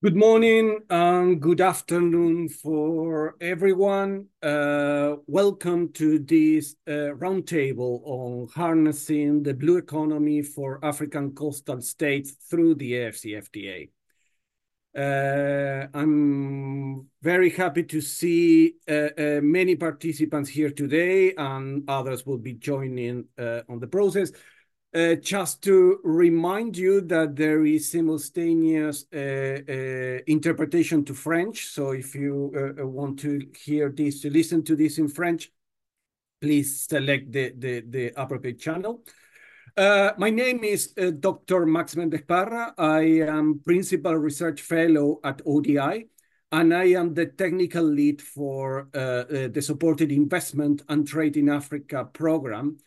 Good morning and good afternoon for everyone. Uh, welcome to this uh, roundtable on harnessing the blue economy for African coastal states through the AfCFTA. Uh, I'm very happy to see many participants here today, and others will be joining on the process. Uh, just to remind you that there is simultaneous uh, uh, interpretation to French, so if you want to hear this, to listen to this in French, please select the appropriate channel. My name is Dr. Max Méndez-Parra. I am Principal Research Fellow at ODI, and I am the technical lead for the Supported Investment and Trade in Africa program,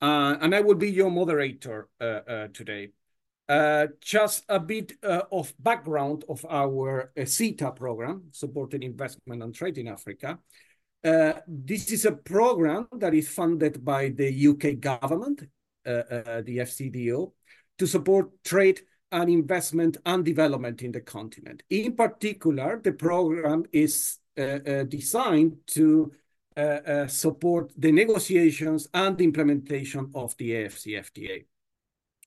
Uh, and I will be your moderator uh, uh, today. Just a bit of background of our SITA program, Supported Investment and Trade in Africa. This is a program that is funded by the U.K. government, the FCDO, to support trade and investment and development in the continent. In particular, the program is designed to Uh, uh, support the negotiations and the implementation of the AfCFTA.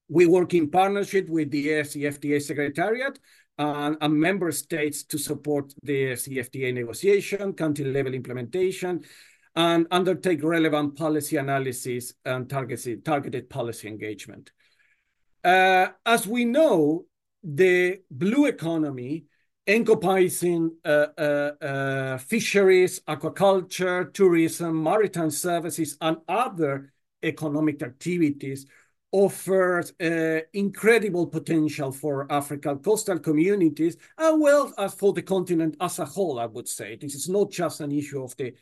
We work in partnership with the AfCFTA Secretariat and member states to support the AfCFTA negotiation, country-level implementation, and undertake relevant policy analysis and targeted policy engagement. Uh, as we know, the blue economy, encompassing uh, uh, uh, fisheries, aquaculture, tourism, maritime services, and other economic activities, offers incredible potential for African coastal communities, as well as for the continent as a whole, I would say. This is not just an issue of the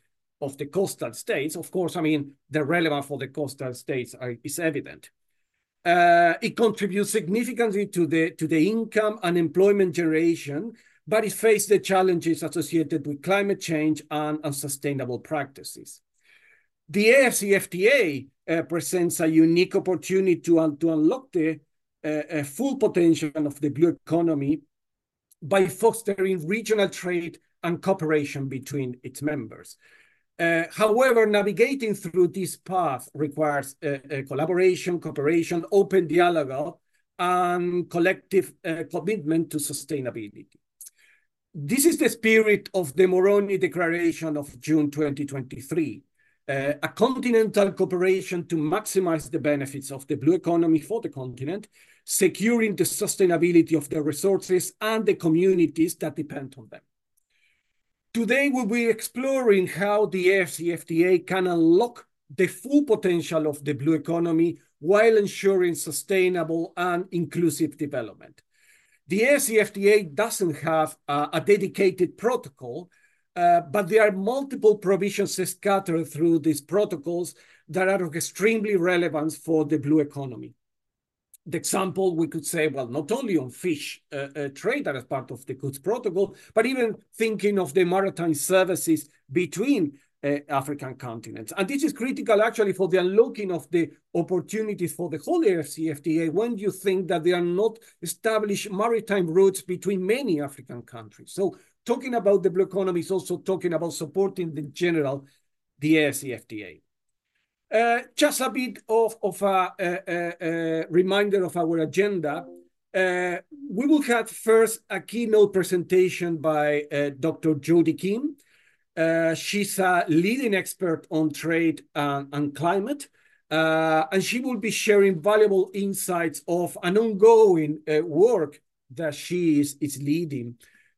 of the coastal states. Of course, I mean, the relevance for the coastal states is evident. It contributes significantly to the income and employment generation, but it faces the challenges associated with climate change and unsustainable practices. The AfCFTA uh, presents a unique opportunity to unlock the uh, uh, full potential of the blue economy by fostering regional trade and cooperation between its members. However, navigating through this path requires collaboration, cooperation, open dialogue, and collective commitment to sustainability. This is the spirit of the Moroni Declaration of June 2023, uh, a continental cooperation to maximize the benefits of the blue economy for the continent, securing the sustainability of the resources and the communities that depend on them. Today, we'll be exploring how the AfCFTA can unlock the full potential of the blue economy while ensuring sustainable and inclusive development. The AfCFTA doesn't have a dedicated protocol, uh, but there are multiple provisions scattered through these protocols that are of extremely relevant for the blue economy. The example, we could say, well, not only on fish uh, uh, trade that is part of the goods protocol, but even thinking of the maritime services between Uh, African continents. And this is critical, actually, for the unlocking of the opportunities for the whole AfCFTA when you think that there are not established maritime routes between many African countries. So talking about the blue economy is also talking about supporting the general AfCFTA. Uh, just a bit of of a reminder of our agenda. Uh, we will have first a keynote presentation by Dr. Jody Keane. Uh, she's a leading expert on trade and climate, uh, and she will be sharing valuable insights of an ongoing uh, work that she is is leading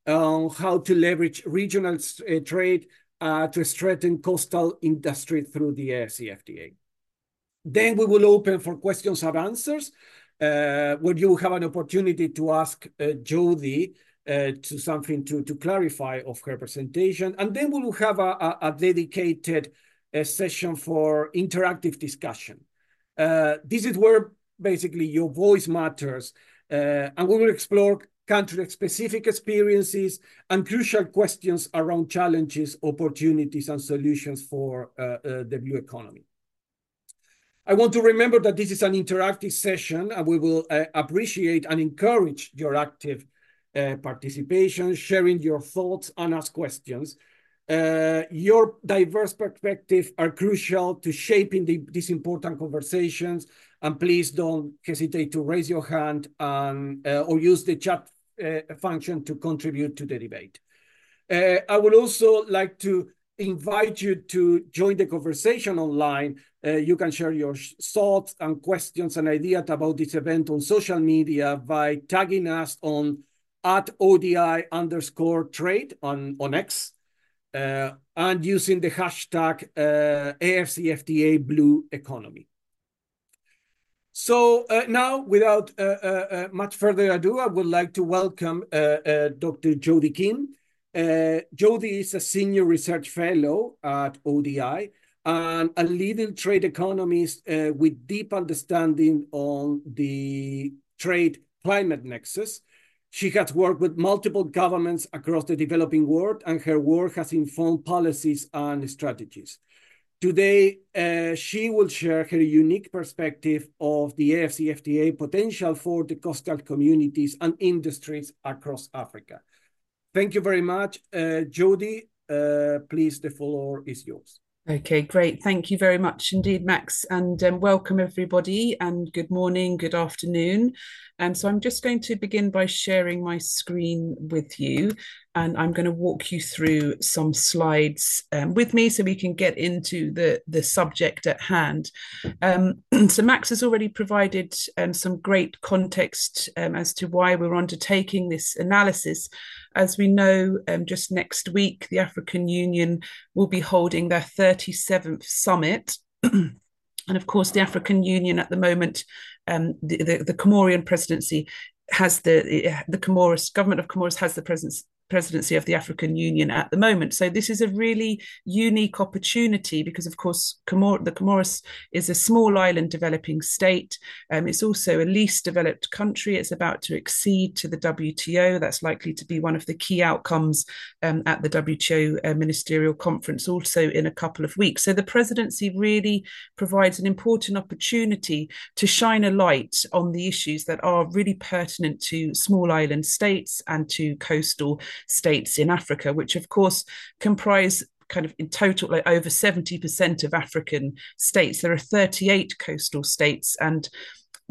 on how to leverage regional trade to strengthen coastal industry through the AfCFTA. Then we will open for questions and answers, where you will have an opportunity to ask Jody Uh, something to clarify of her presentation. And then we will have a dedicated uh, session for interactive discussion. Uh, this is where basically your voice matters, and we will explore country-specific experiences and crucial questions around challenges, opportunities, and solutions for the blue economy. I want to remember that this is an interactive session, and we will appreciate and encourage your active uh, participation, sharing your thoughts, and ask questions. Uh, your diverse perspectives are crucial to shaping the, these important conversations. And please don't hesitate to raise your hand and, uh, or use the chat uh, function to contribute to the debate. Uh, I would also like to invite you to join the conversation online. Uh, you can share your thoughts and questions and ideas about this event on social media by tagging us on at ODI underscore trade on, on X uh, and using the hashtag uh, AFCFTA Blue Economy. So uh, now, without uh, uh, uh, much further ado, I would like to welcome Dr. Jody Keane. Jody is a senior research fellow at ODI and a leading trade economist with deep understanding on the trade climate nexus she has worked with multiple governments across the developing world, and her work has informed policies and strategies. Today, uh, she will share her unique perspective of the AFCFTA potential for the coastal communities and industries across Africa. Thank you very much. Uh, Jody, uh, please, the floor is yours. Okay, great. Thank you very much indeed, Max, and um, welcome everybody, and good morning, good afternoon. And so I'm just going to begin by sharing my screen with you, and I'm going to walk you through some slides um, with me so we can get into the, the subject at hand. Um, so Max has already provided um, some great context um, as to why we're undertaking this analysis as we know, um, just next week, the African Union will be holding their 37th summit. and of course, the African Union at the moment, um, the, the, the Comorian presidency has the the Comoros government of Comoros has the presence presidency of the African Union at the moment. So this is a really unique opportunity because, of course, Comor- the Comoros is a small island developing state. Um, it's also a least developed country. It's about to accede to the WTO. That's likely to be one of the key outcomes um, at the WTO uh, ministerial conference, also in a couple of weeks. So the presidency really provides an important opportunity to shine a light on the issues that are really pertinent to small island states and to coastal states in Africa, which of course comprise kind of in total like over 70% of African states. There are 38 coastal states and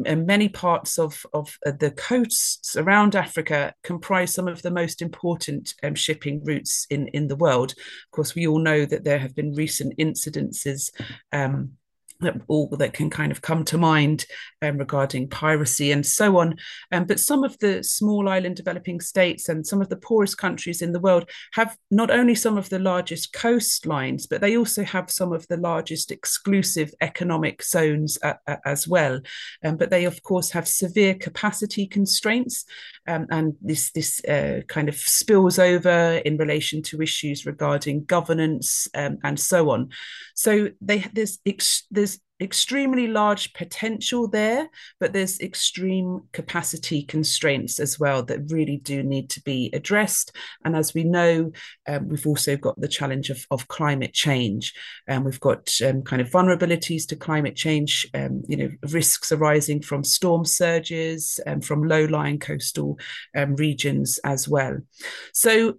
and many parts of, of uh, the coasts around Africa comprise some of the most important um, shipping routes in, in the world. Of course, we all know that there have been recent incidences um, that all that can kind of come to mind um, regarding piracy and so on. Um, but some of the small island developing states and some of the poorest countries in the world have not only some of the largest coastlines, but they also have some of the largest exclusive economic zones as well. Um, but they, of course, have severe capacity constraints, um, and this this uh, kind of spills over in relation to issues regarding governance um, and so on. So they there's there's extremely large potential there, but there's extreme capacity constraints as well that really do need to be addressed. And as we know, um, we've also got the challenge of, of climate change, and um, we've got um, kind of vulnerabilities to climate change. Um, you know, risks arising from storm surges and um, from low-lying coastal um, regions as well. So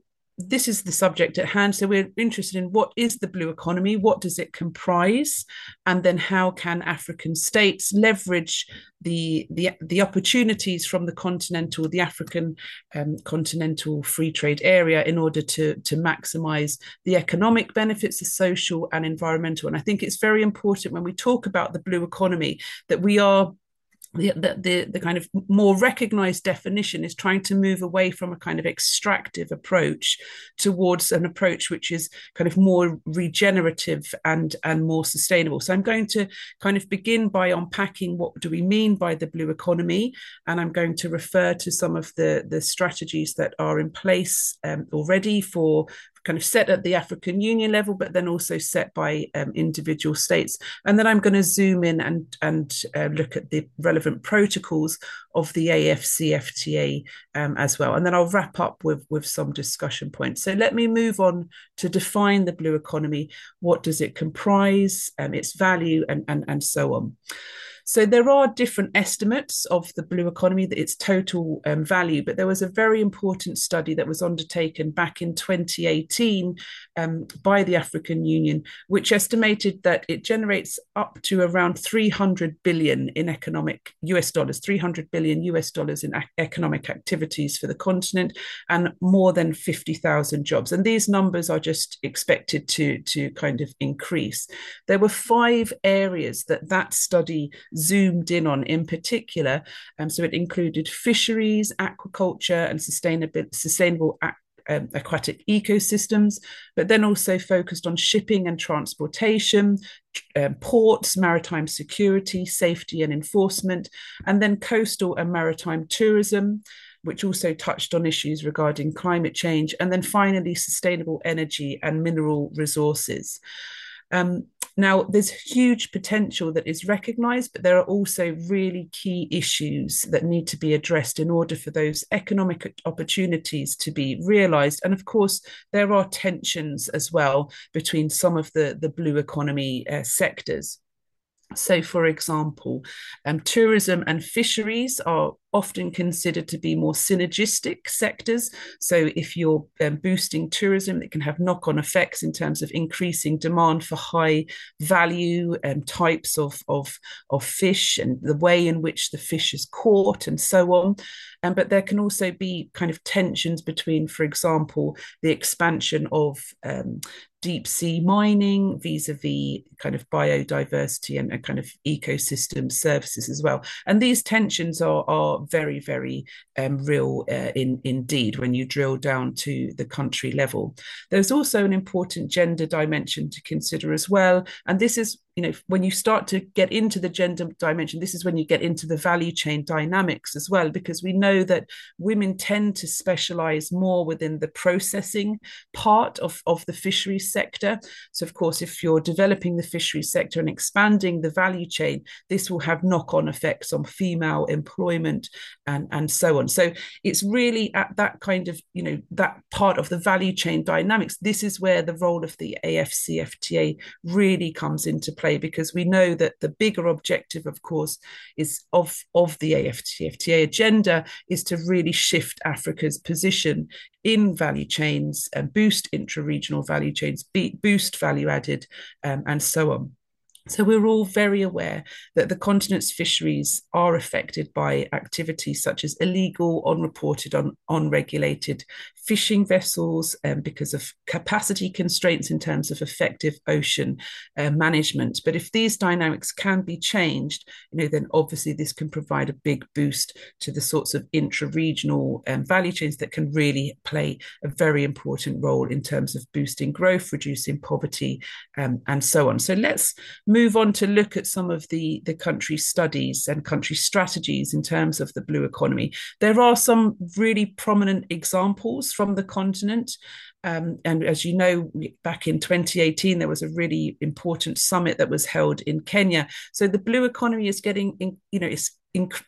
this is the subject at hand. So we're interested in what is the blue economy, what does it comprise, and then how can African states leverage the the, the opportunities from the continental, the African um, continental free trade area in order to to maximize the economic benefits, the social and environmental. And I think it's very important when we talk about the blue economy that we are the, the, the kind of more recognized definition is trying to move away from a kind of extractive approach towards an approach which is kind of more regenerative and and more sustainable. So i'm going to kind of begin by unpacking what do we mean by the blue economy and i'm going to refer to some of the the strategies that are in place um, already for kind of set at the African Union level, but then also set by um, individual states. And then I'm going to zoom in and and uh, look at the relevant protocols of the AFCFTA um, as well. And then I'll wrap up with with some discussion points. So let me move on to define the blue economy. What does it comprise? Um, its value and and and so on. So there are different estimates of the blue economy, its total um, value, but there was a very important study that was undertaken back in 2018 um, by the African Union, which estimated that it generates up to around 300 billion in economic US dollars, 300 billion US dollars in economic activities for the continent, and more than 50,000 jobs. And these numbers are just expected to, to kind of increase. There were five areas that that study zoomed in on in particular. Um, so it included fisheries, aquaculture, and sustainable, sustainable um, aquatic ecosystems, but then also focused on shipping and transportation, um, ports, maritime security, safety and enforcement, and then coastal and maritime tourism, which also touched on issues regarding climate change, and then finally sustainable energy and mineral resources. Um, now, there's huge potential that is recognized, but there are also really key issues that need to be addressed in order for those economic opportunities to be realized. And of course, there are tensions as well between some of the, the blue economy uh, sectors. So, for example, um, tourism and fisheries are often considered to be more synergistic sectors. So, if you're um, boosting tourism, it can have knock on effects in terms of increasing demand for high value and types of, of, of fish and the way in which the fish is caught and so on. Um, but there can also be kind of tensions between, for example, the expansion of um, deep sea mining vis-a-vis kind of biodiversity and, and, kind of ecosystem services as well. And these tensions are are very very um, real uh, in indeed when you drill down to the country level. There's also an important gender dimension to consider as well and this is you know when you start to get into the gender dimension this is when you get into the value chain dynamics as well because we know that women tend to specialize more within the processing part of, of the fisheries sector. So of course if you're developing the fisheries sector and expanding the value chain this will have knock-on effects on female employment and and so on. So it's really at that kind of you know that part of the value chain dynamics this is where the role of the afcfta really comes into play because we know that the bigger objective, of course, is of, of the AFCFTA agenda is to really shift Africa's position in value chains and boost intra-regional value chains, be, boost value added, um, and so on. So we're all very aware that the continent's fisheries are affected by activities such as illegal, unreported, un- unregulated fishing vessels um, because of capacity constraints in terms of effective ocean uh, management. But if these dynamics can be changed, you know, then obviously this can provide a big boost to the sorts of intra-regional um, value chains that can really play a very important role in terms of boosting growth, reducing poverty, um, and so on. So let's move on to look at some of the, the country studies and country strategies in terms of the blue economy. There are some really prominent examples from the continent. Um, and as you know, back in 2018, there was a really important summit that was held in Kenya. So the blue economy is getting, in, you know, it's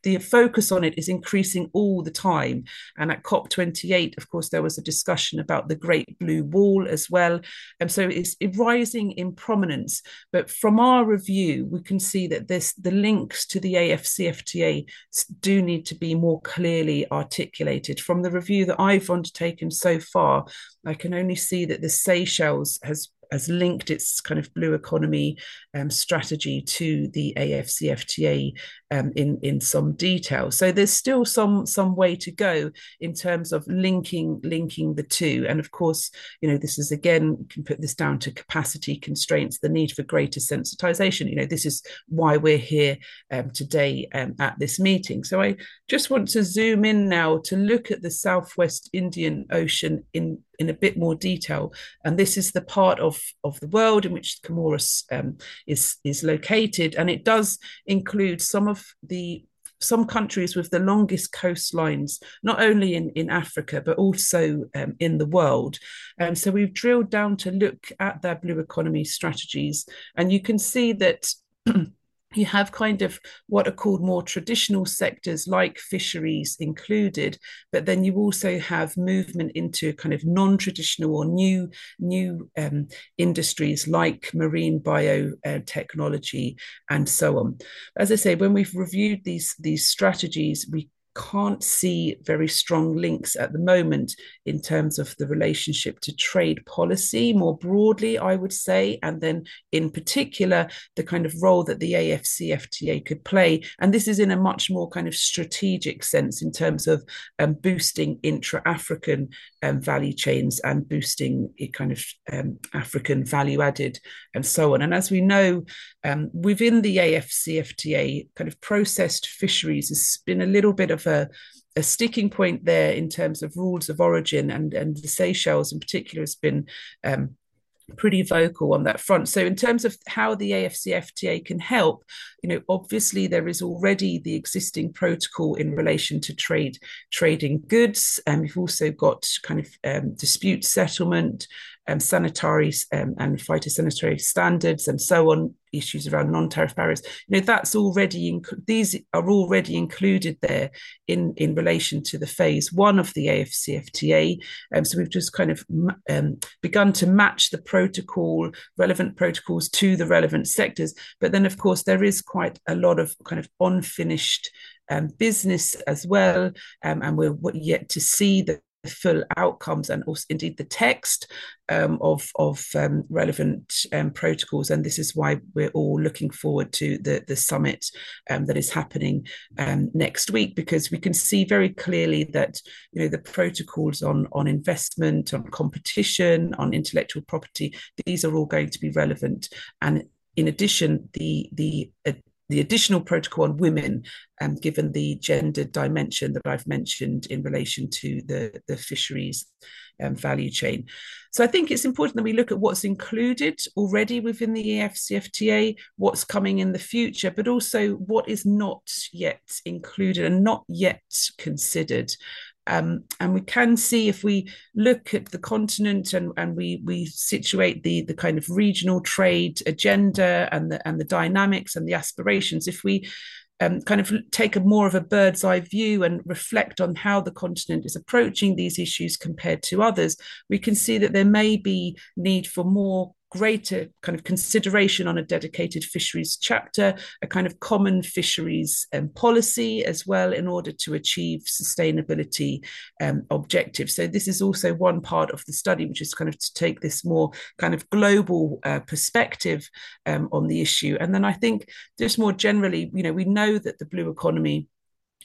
the focus on it is increasing all the time. And at COP28, of course, there was a discussion about the Great Blue Wall as well. And so it's rising in prominence. But from our review, we can see that this the links to the AFCFTA do need to be more clearly articulated. From the review that I've undertaken so far, I can only see that the Seychelles has has linked its kind of blue economy um, strategy to the AFCFTA um, in in some detail. So there's still some some way to go in terms of linking linking the two. And of course, you know, this is again you can put this down to capacity constraints, the need for greater sensitization. You know, this is why we're here um, today um, at this meeting. So I just want to zoom in now to look at the Southwest Indian Ocean in in a bit more detail. And this is the part of, of the world in which Comoros um, is, is located. And it does include some of the some countries with the longest coastlines, not only in, in Africa, but also um, in the world. And so we've drilled down to look at their blue economy strategies. And you can see that you have kind of what are called more traditional sectors like fisheries included but then you also have movement into kind of non-traditional or new new um, industries like marine biotechnology and so on. As i say when we've reviewed these these strategies we can't see very strong links at the moment in terms of the relationship to trade policy more broadly, I would say, and then in particular, the kind of role that the AFCFTA could play. And this is in a much more kind of strategic sense in terms of um, boosting intra African um, value chains and boosting kind of um, African value added and so on. And as we know, um, within the AFCFTA, kind of processed fisheries has been a little bit of a, a sticking point there in terms of rules of origin, and, and the Seychelles in particular has been um, pretty vocal on that front. So, in terms of how the AFCFTA can help, you know, obviously there is already the existing protocol in relation to trade trading goods, and we've also got kind of um, dispute settlement, um, sanitary um, and phytosanitary standards, and so on. Issues around non-tariff barriers, you know, that's already inc- these are already included there in in relation to the phase one of the AFCFTA. Um, so we've just kind of um, begun to match the protocol, relevant protocols to the relevant sectors. But then, of course, there is quite a lot of kind of unfinished um, business as well, um, and we're yet to see the full outcomes and also indeed the text um, of of um, relevant um, protocols. And this is why we're all looking forward to the the summit um, that is happening um, next week because we can see very clearly that you know the protocols on on investment on competition on intellectual property these are all going to be relevant. And in addition the the uh, the additional protocol on women, um, given the gender dimension that I've mentioned in relation to the, the fisheries um, value chain. So I think it's important that we look at what's included already within the AFCFTA, what's coming in the future, but also what is not yet included and not yet considered. Um, and we can see if we look at the continent and, and we we situate the the kind of regional trade agenda and the and the dynamics and the aspirations if we um, kind of take a more of a bird's eye view and reflect on how the continent is approaching these issues compared to others, we can see that there may be need for more greater kind of consideration on a dedicated fisheries chapter, a kind of common fisheries um, policy as well in order to achieve sustainability um, objectives. So this is also one part of the study, which is kind of to take this more kind of global uh, perspective um, on the issue. And then I think just more generally, you know, we know that the blue economy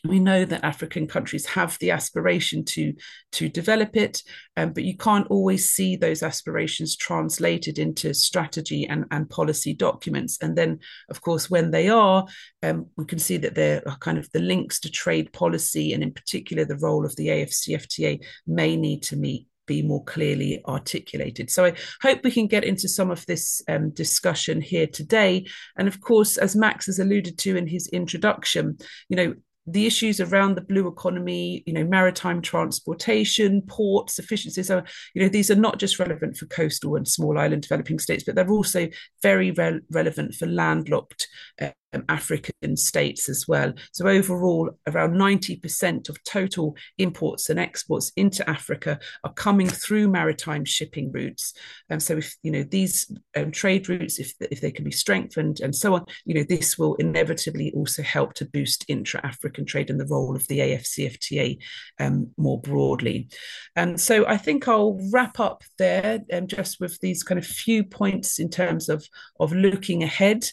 we know that African countries have the aspiration to to develop it, um, but you can't always see those aspirations translated into strategy and, and policy documents. And then, of course, when they are, um, we can see that there are kind of the links to trade policy, and in particular, the role of the AFCFTA may need to meet be more clearly articulated. So I hope we can get into some of this um, discussion here today. And of course, as Max has alluded to in his introduction, you know, the issues around the blue economy, you know, maritime transportation, ports, efficiency. So, you know, these are not just relevant for coastal and small island developing states, but they're also very re- relevant for landlocked uh, African states as well. So overall, around 90% of total imports and exports into Africa are coming through maritime shipping routes. And um, so if you know these um, trade routes, if if they can be strengthened and so on, you know this will inevitably also help to boost intra-African trade and the role of the AFCFTA um, more broadly. And so I think I'll wrap up there um, just with these kind of few points in terms of of looking ahead.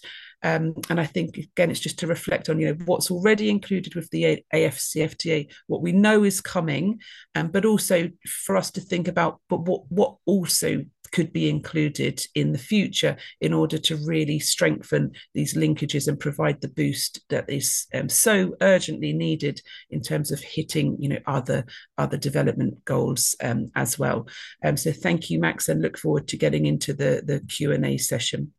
Um, and I think again, it's just to reflect on you know what's already included with the AFCFTA, what we know is coming, um, but also for us to think about, but what what also could be included in the future in order to really strengthen these linkages and provide the boost that is um, so urgently needed in terms of hitting you know other other development goals um, as well. Um, so thank you max and look forward to getting into the the q&a session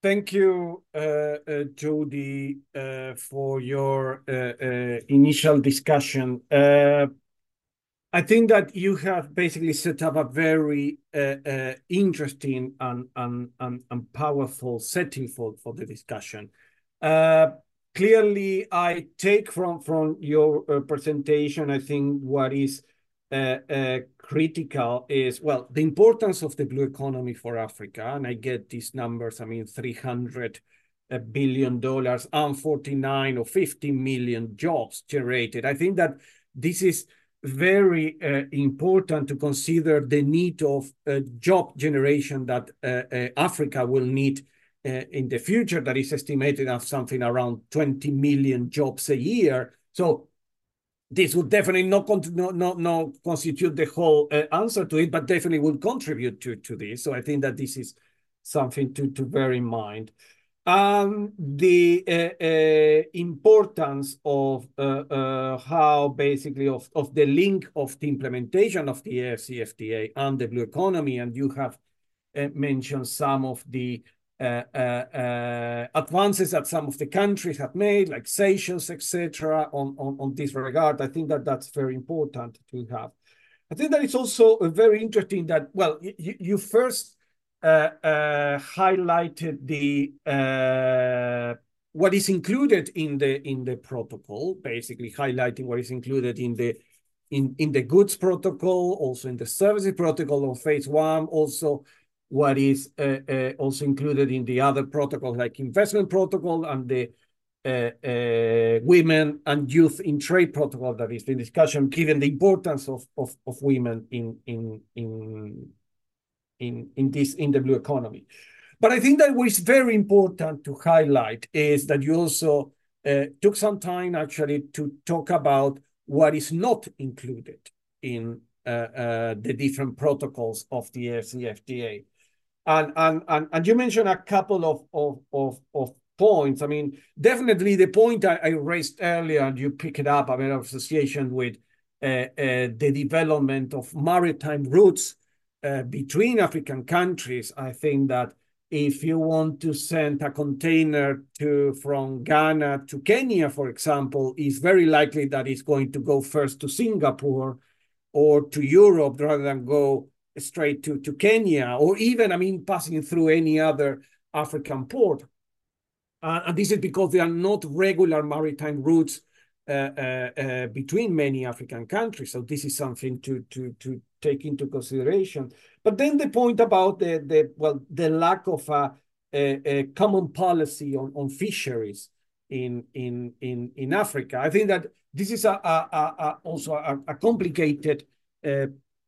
Thank you, uh, uh, Jody, uh, for your uh, uh, initial discussion. Uh, I think that you have basically set up a very interesting and, and, and, and, powerful setting for, for the discussion. Clearly, I take from, from your presentation, I think what is uh, uh, critical is, well, the importance of the blue economy for Africa. And I get these numbers, I mean, 300 billion dollars and 49 or 50 million jobs generated. I think that this is very uh, important to consider the need of uh, job generation that uh, uh Africa will need uh, in the future that is estimated at something around 20 million jobs a year. So this would definitely not, not, not, constitute the whole uh, answer to it, but definitely would contribute to, to this. So I think that this is something to, to bear in mind and the uh, uh, importance of uh, how basically of, of the link of the implementation of the AFCFTA and the blue economy. And you have mentioned some of the uh, uh, advances that some of the countries have made, like Seychelles, etc., on, on, on this regard. I think that that's very important to have. I think that it's also very interesting that, well, you, you first uh, uh, highlighted the uh, what is included in the in the protocol, basically highlighting what is included in the in in the goods protocol, also in the services protocol on phase one, also what is uh, uh, also included in the other protocols like investment protocol and the uh, women and youth in trade protocol that is the discussion, given the importance of of, of women in in in in, in this in the blue economy. But I think that what is very important to highlight is that you also uh, took some time actually to talk about what is not included in uh, uh, the different protocols of the AFCFTA. And, and, and, and you mentioned a couple of, of, of, of points. I mean, definitely the point I, I raised earlier, and you pick it up, I mean, association with uh, uh, the development of maritime routes uh, between African countries, I think that if you want to send a container to from Ghana to Kenya, for example, it's very likely that it's going to go first to Singapore or to Europe rather than go straight to, to Kenya or even, I mean, passing through any other African port. Uh, and this is because there are not regular maritime routes uh, uh, uh, between many African countries. So this is something to to to take into consideration. But then the point about the the well the lack of a, a, a common policy on, on fisheries in in in in Africa. I think that this is a, a, a also a, complicated uh,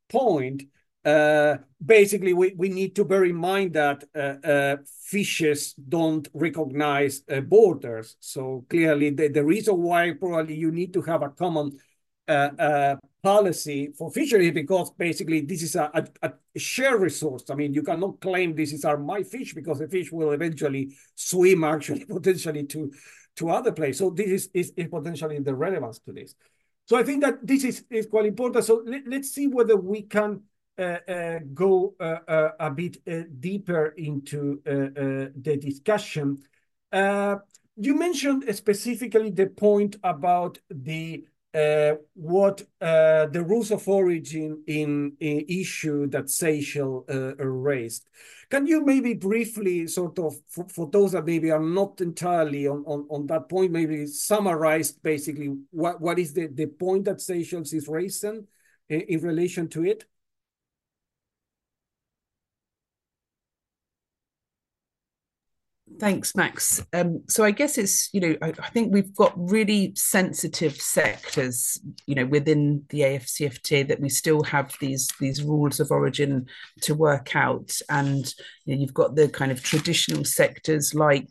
point uh, basically, we, we need to bear in mind that uh, uh, fishes don't recognize uh, borders. So clearly, the, the reason why probably you need to have a common uh, policy for fisheries because basically this is a, a, a shared resource. I mean, you cannot claim this is our my fish because the fish will eventually swim actually potentially to to other places. So this is, is, is potentially the relevance to this. So I think that this is, is quite important. So let, let's see whether we can go uh, a bit deeper into the discussion. you mentioned specifically the point about the uh, what uh, the rules of origin in, issue that Seychelles uh, raised. Can you maybe briefly sort of, for, those that maybe are not entirely on, that point, maybe summarize basically what, is the, point that Seychelles is raising in, in relation to it? Thanks, Max. Um, so I guess it's you know I, I, think we've got really sensitive sectors you know within the AFCFTA that we still have these these rules of origin to work out, and you know, you've got the kind of traditional sectors like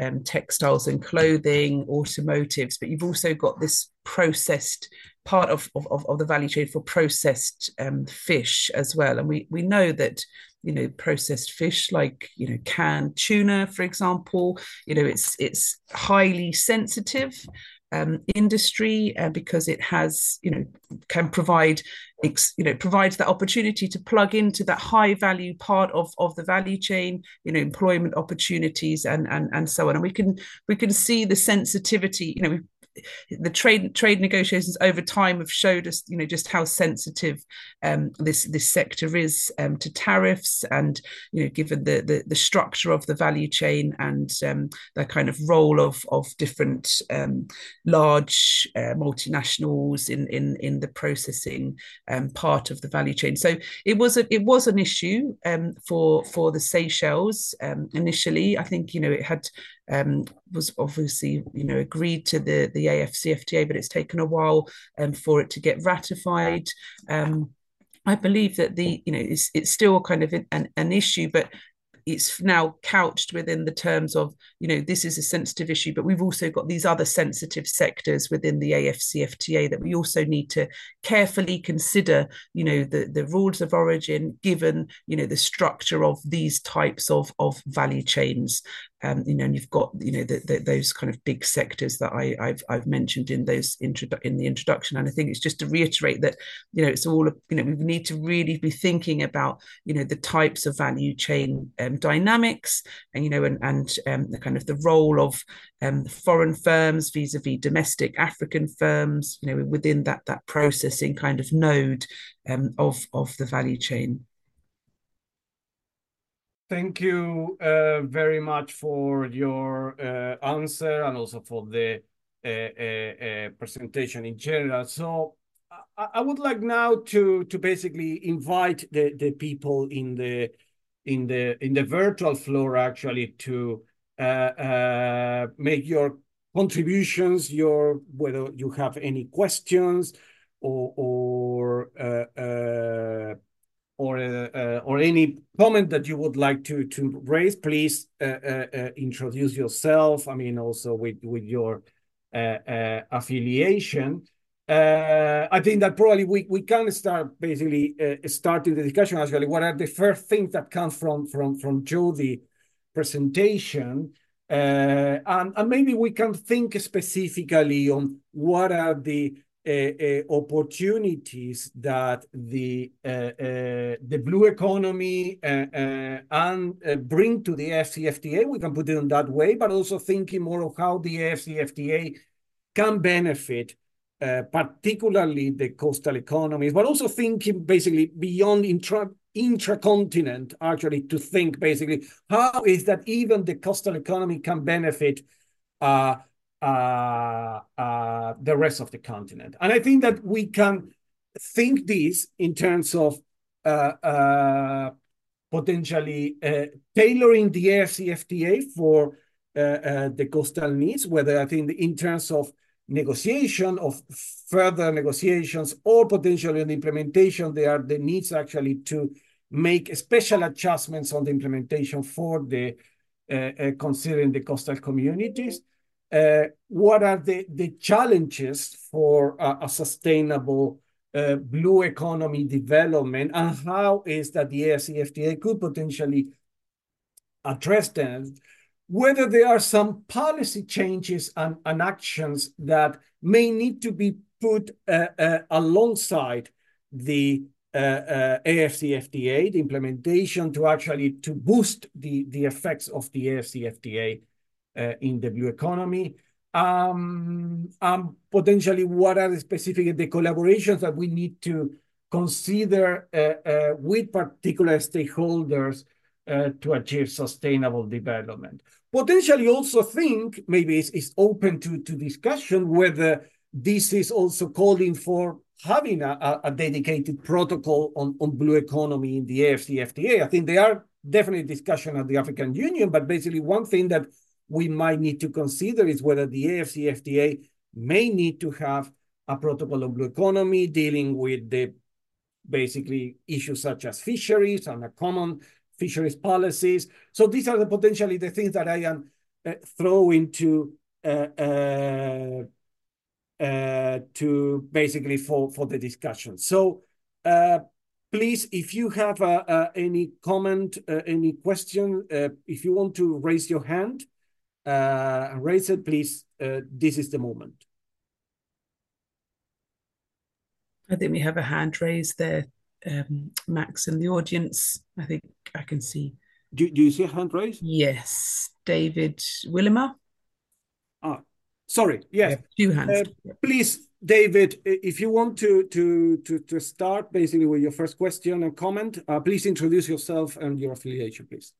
um, textiles and clothing, automotives, but you've also got this processed part of, of, of the value chain for processed um, fish as well. And we, we know that you know processed fish like you know canned tuna for example. You know it's it's highly sensitive um, industry uh, because it has you know can provide you know provides that opportunity to plug into that high value part of of the value chain you know employment opportunities and and and so on. And we can we can see the sensitivity you know the trade trade negotiations over time have showed us, you know, just how sensitive um, this this sector is um, to tariffs, and you know, given the, the the structure of the value chain and um, the kind of role of of different um, large uh, multinationals in in in the processing um, part of the value chain. So it was a, it was an issue um, for for the Seychelles initially. I think you know it had was obviously you know agreed to the the AFCFTA, but it's taken a while um, for it to get ratified. Um, I believe that the you know it's it's still kind of an, an issue, but it's now couched within the terms of you know this is a sensitive issue but we've also got these other sensitive sectors within the AFCFTA that we also need to carefully consider you know the the rules of origin given you know the structure of these types of of value chains um, you know, and you've got you know the, the, those kind of big sectors that I, have I've mentioned in those intro- in the introduction, and I think it's just to reiterate that you know it's all you know we need to really be thinking about you know the types of value chain um, dynamics, and you know and and um, the kind of the role of um, foreign firms vis-a-vis domestic African firms, you know, within that that processing kind of node um, of of the value chain. Thank you uh, very much for your uh, answer and also for the uh, presentation in general. So I would like now to to basically invite the the people in the in the in the virtual floor actually to make your contributions, your whether you have any questions or or or uh, or any comment that you would like to to raise, please uh, uh, introduce yourself. I mean, also with with your affiliation. I think that probably we we can start basically starting the discussion. Actually, what are the first things that come from from from Jody presentation? Uh, and, and maybe we can think specifically on what are the uh, opportunities that the uh, the blue economy and bring to the AFCFTA. We can put it in that way, but also thinking more of how the AFCFTA can benefit uh, particularly the coastal economies, but also thinking basically beyond intra intracontinent, actually, to think basically how is that even the coastal economy can benefit uh, uh, uh, the rest of the continent. And I think that we can think this in terms of uh, uh potentially uh, tailoring the AFCFTA for uh, the coastal needs, whether I think in terms of negotiation of further negotiations or potentially on implementation, there are the needs actually to make special adjustments on the implementation for the considering the coastal communities. Uh, what are the, the challenges for a, a sustainable uh, blue economy development? And how is that the AFCFTA could potentially address them, whether there are some policy changes and, and actions that may need to be put uh, uh, alongside the uh, uh, AFCFTA, the implementation to actually to boost the, the effects of the AFCFTA in the blue economy. Um, um, potentially, what are the specific the collaborations that we need to consider uh, uh, with particular stakeholders to achieve sustainable development? Potentially, also think maybe it's, it's open to, to discussion whether this is also calling for having a, a, dedicated protocol on, on blue economy in the AFCFTA. I think there are definitely discussion at the African Union, but basically one thing that we might need to consider is whether the AFCFTA may need to have a protocol on blue economy dealing with the basically issues such as fisheries and a common fisheries policies. So these are the potentially the things that I am uh, throwing to uh, uh, uh, to basically for for the discussion. So uh, please, if you have uh, uh any comment, uh, any question, uh, if you want to raise your hand, uh, raise it, please. Uh, this is the moment. I think we have a hand raised there, um, Max, in the audience. I think I can see. Do, do you see a hand raised? Yes, David Willimer. Ah, Sorry, yes. Two hands. Uh, please, David, if you want to, to, to, to start basically with your first question and comment, uh, please introduce yourself and your affiliation, please.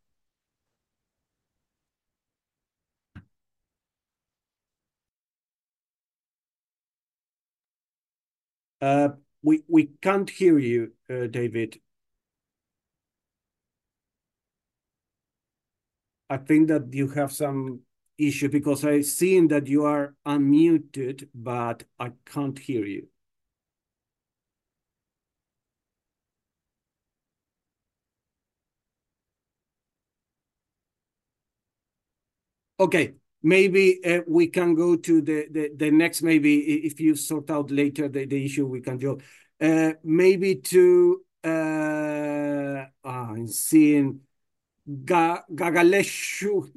Uh, we we can't hear you, uh, David. I think that you have some issue because I seen that you are unmuted, but I can't hear you. Okay, maybe uh, we can go to the, the, the next, maybe if you sort out later the, the issue, we can go. Uh, maybe to, uh, I'm seeing Ga Gagaleshu,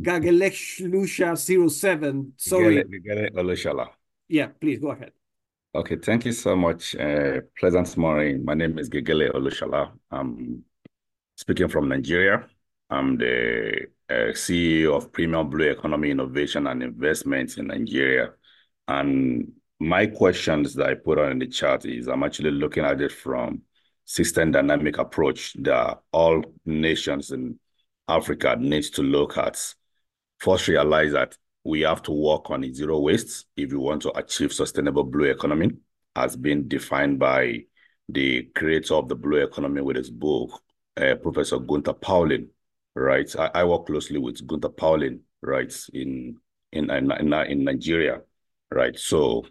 Gagaleslusha 07. Sorry. Gagale Olushala. Yeah, please go ahead. Okay, thank you so much. Uh, pleasant morning. My name is Gegele Olushala. I'm speaking from Nigeria. I'm the uh, CEO of Premium Blue Economy Innovation and Investments in Nigeria. And my questions that I put on in the chat is I'm actually looking at it from system dynamic approach that all nations in Africa needs to look at. First, realize that we have to work on zero waste if you want to achieve sustainable blue economy, as been defined by the creator of the blue economy with his book, uh, Professor Gunter Pauli right? I, I work closely with Gunter Pauli, right, in in in, in Nigeria, right? So,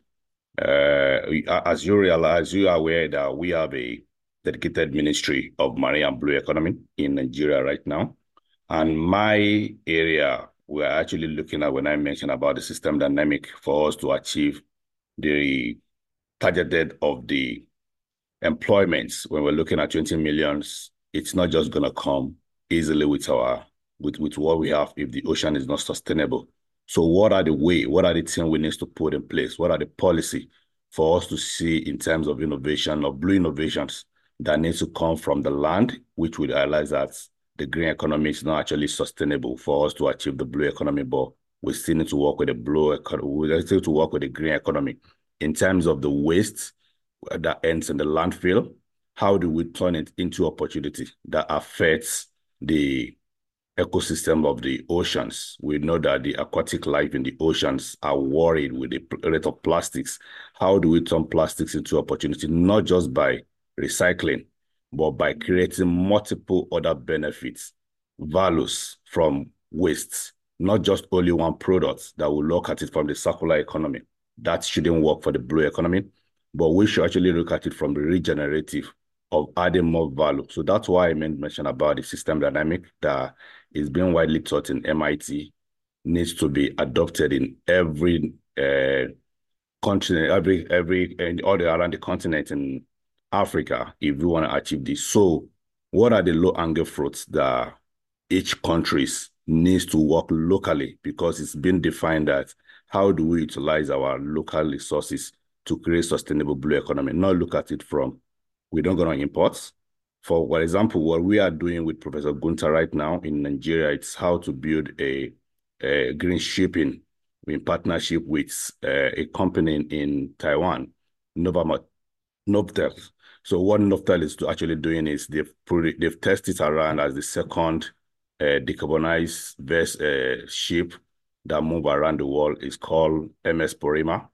uh, as you realize, you are aware that we have a dedicated ministry of marine and blue economy in Nigeria right now, and my area we're actually looking at when I mentioned about the system dynamic for us to achieve the targeted of the employments when we're looking at 20 millions, it's not just going to come easily with our with with what we have if the ocean is not sustainable. So what are the way? What are the things we need to put in place? What are the policy for us to see in terms of innovation of blue innovations that needs to come from the land, which we realize that the green economy is not actually sustainable for us to achieve the blue economy, but we still need to work with the blue economy. We still need to work with the green economy in terms of the waste that ends in the landfill. How do we turn it into opportunity that affects the ecosystem of the oceans. We know that the aquatic life in the oceans are worried with the rate of plastics. How do we turn plastics into opportunity, not just by recycling, but by creating multiple other benefits, values from wastes, not just only one product that will look at it from the circular economy. That shouldn't work for the blue economy, but we should actually look at it from the regenerative of adding more value. So that's why I mentioned about the system dynamic that is being widely taught in MIT needs to be adopted in every uh, continent, every every and all around the continent in Africa if we want to achieve this. So, what are the low angle fruits that each countries needs to work locally because it's been defined that how do we utilize our local resources to create sustainable blue economy, not look at it from we don't go on imports. For example, what we are doing with Professor Gunther right now in Nigeria, it's how to build a, a green shipping in partnership with uh, a company in, Taiwan, Nova Novtel. So what Novtel is actually doing is they've they've tested around as the second uh, decarbonized vessel uh, ship that move around the world. is called MS Porrima.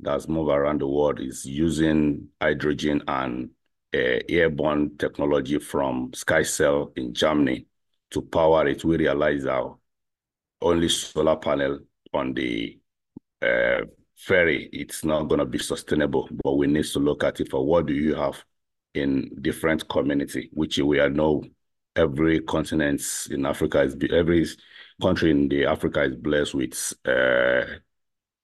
That's move around the world. is using hydrogen and airborne technology from SkySails in Germany to power it, we realize our only solar panel on the uh, ferry, it's not going to be sustainable, but we need to look at it for what do you have in different community, which we are know every continent in Africa is, every country in the Africa is blessed with uh,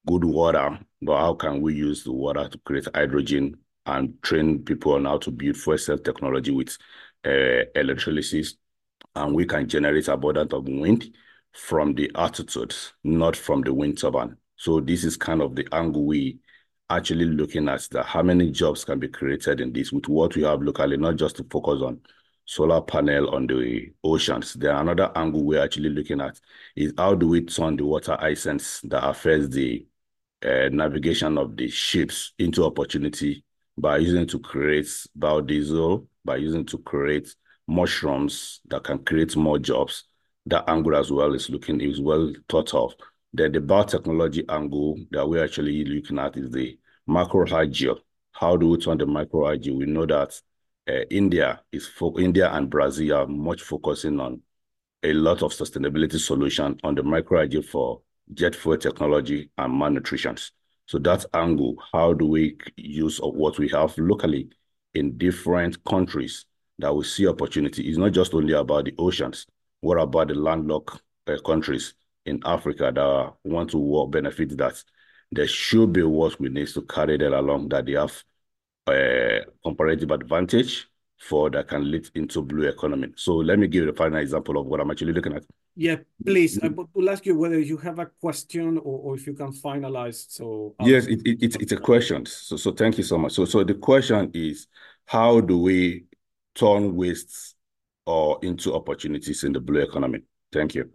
good water, but how can we use the water to create hydrogen and train people on how to build fuel cell technology with uh, electrolysis. And we can generate abundance of wind from the altitude, not from the wind turbine. So this is kind of the angle we actually looking at that how many jobs can be created in this with what we have locally, not just to focus on solar panel on the oceans. Then another angle we're actually looking at is how do we turn the water essence that affects the uh, navigation of the ships into opportunity by using to create biodiesel, by using to create mushrooms that can create more jobs. That angle as well is looking is well thought of. Then the biotechnology angle that we're actually looking at is the microalgae. How do we turn the microalgae? We know that uh, India is for India and Brazil are much focusing on a lot of sustainability solution on the microalgae for jet fuel technology and malnutrition. So that angle, how do we use of what we have locally in different countries that we see opportunity? It's not just only about the oceans. What about the landlocked uh, countries in Africa that want to work, benefit that? There should be what we need to carry that along that they have a uh, comparative advantage for that can lead into blue economy. So let me give you a final example of what I'm actually looking at. Yeah, please. I will ask you whether you have a question or, or if you can finalize. So I'll... yes, it, it, it's it's a question. So so thank you so much. So so the question is, how do we turn wastes or into opportunities in the blue economy? Thank you.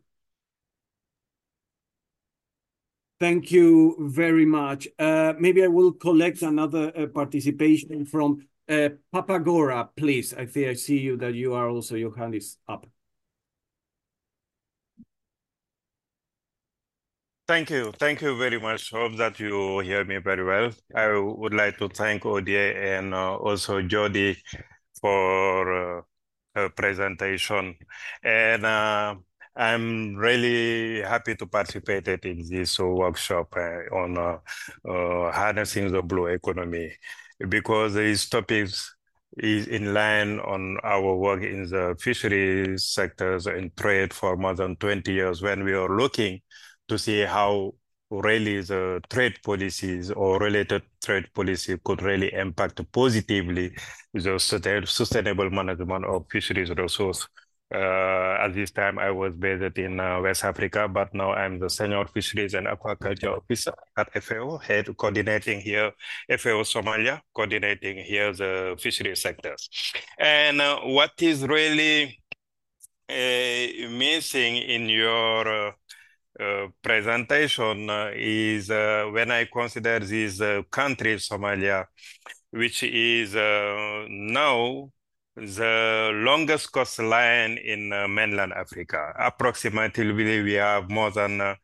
Thank you very much. Uh, maybe I will collect another uh, participation from uh, Papagora, please. I think I see you that you are also, your hand is up. Thank you. Thank you very much. Hope that you hear me very well. I would like to thank ODI and uh, also Jody for uh, her presentation. And uh, I'm really happy to participate in this workshop uh, on uh, uh, harnessing the blue economy because these topics is in line on our work in the fisheries sectors and trade for more than 20 years. When we are looking to see how really the trade policies or related trade policy could really impact positively the sustainable management of fisheries resource uh, at this time, I was based in uh, West Africa, but now I'm the senior fisheries and aquaculture officer at FAO, head coordinating here FAO Somalia, coordinating here the fisheries sectors. And uh, what is really uh, missing in your uh, uh, presentation is when I consider these countries, Somalia, which is now the longest coastline in uh, mainland Africa. Approximately, we have more than uh,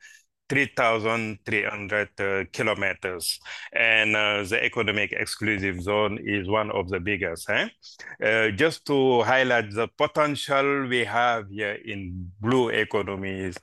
3,300 uh, kilometers. And uh, the economic exclusive zone is one of the biggest. Eh? Uh, just to highlight the potential we have here in blue economies,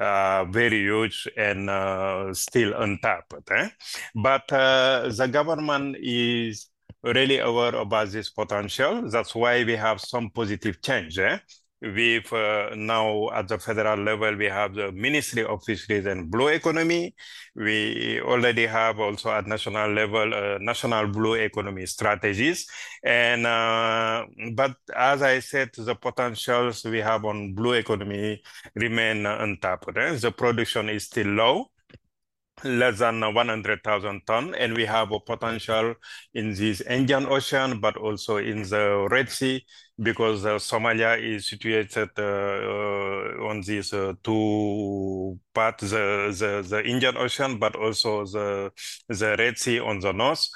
uh, very huge and uh, still untapped. Eh? But uh, the government is really aware about this potential. That's why we have some positive change. Eh? We've uh, now at the federal level, we have the Ministry of Fisheries and Blue Economy. We already have also at national level, uh, national blue economy strategies. And, uh, but as I said, the potentials we have on blue economy remain untapped. Eh? The production is still low less than 100,000 ton, and we have a potential in this Indian Ocean, but also in the Red Sea, because uh, Somalia is situated uh, uh, on these uh, two parts, the, the, the Indian Ocean, but also the, the Red Sea on the north.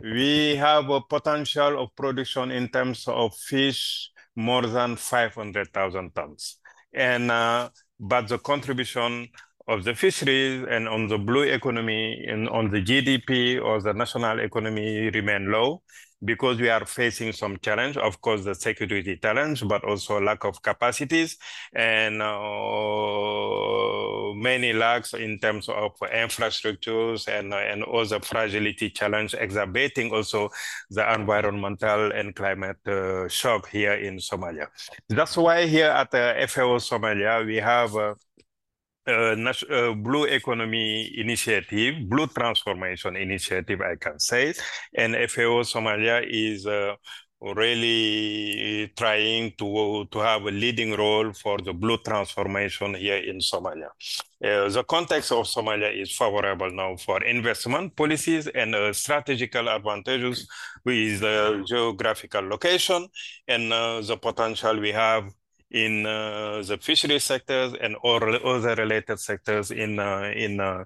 We have a potential of production in terms of fish more than 500,000 tons. And, uh, but the contribution of the fisheries and on the blue economy and on the GDP or the national economy remain low because we are facing some challenge, of course, the security challenge, but also lack of capacities and uh, many lacks in terms of infrastructures and, uh, and other fragility challenge, exacerbating also the environmental and climate uh, shock here in Somalia. That's why here at the FAO Somalia, we have uh, uh, uh, blue economy initiative, blue transformation initiative, I can say. And FAO Somalia is uh, really trying to, to have a leading role for the blue transformation here in Somalia. Uh, the context of Somalia is favorable now for investment policies and uh, strategical advantages with the geographical location and uh, the potential we have in uh, the fishery sectors and all other related sectors in uh, in uh,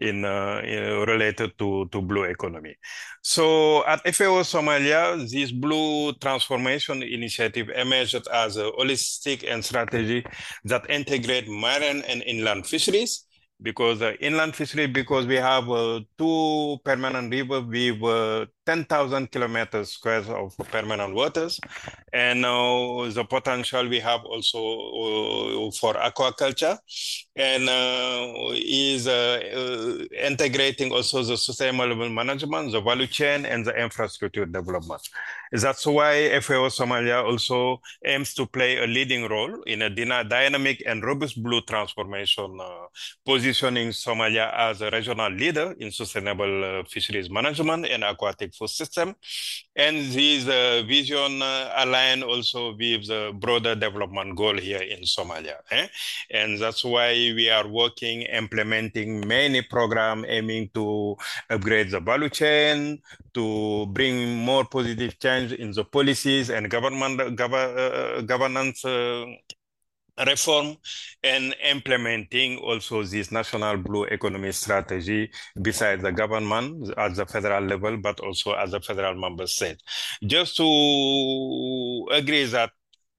in, uh, in, related to, to blue economy. So at FAO Somalia, this blue transformation initiative emerged as a holistic and strategy that integrate marine and inland fisheries because uh, inland fishery because we have uh, two permanent river with uh, 10,000 kilometers squares of permanent waters. And uh, the potential we have also uh, for aquaculture. And uh, is integrating also the sustainable management the value chain and the infrastructure development. That's why FAO Somalia also aims to play a leading role in a dynamic and robust blue transformation position positioning Somalia as a regional leader in sustainable uh, fisheries management and aquatic system. And this uh, vision uh, align also with the broader development goal here in Somalia. Eh? And that's why we are working, implementing many programs aiming to upgrade the value chain, to bring more positive change in the policies and government gov uh, governance reform and implementing also this national blue economy strategy besides the government at the federal level, but also as a federal member state. Just to agree that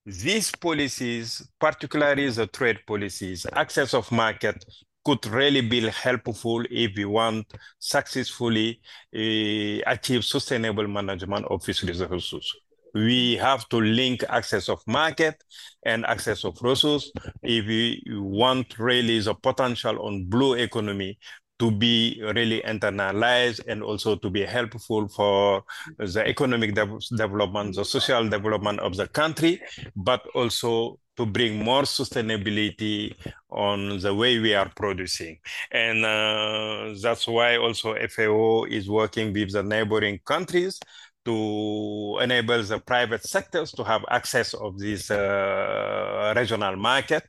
these policies, particularly the trade policies, access of market could really be helpful if we want successfully uh, achieve sustainable management of fisheries resources we have to link access of market and access of resources if we want really the potential on blue economy to be really internalized and also to be helpful for the economic de development, the social development of the country, but also to bring more sustainability on the way we are producing. And uh, that's why also FAO is working with the neighboring countries to enable the private sectors to have access of this uh, regional market,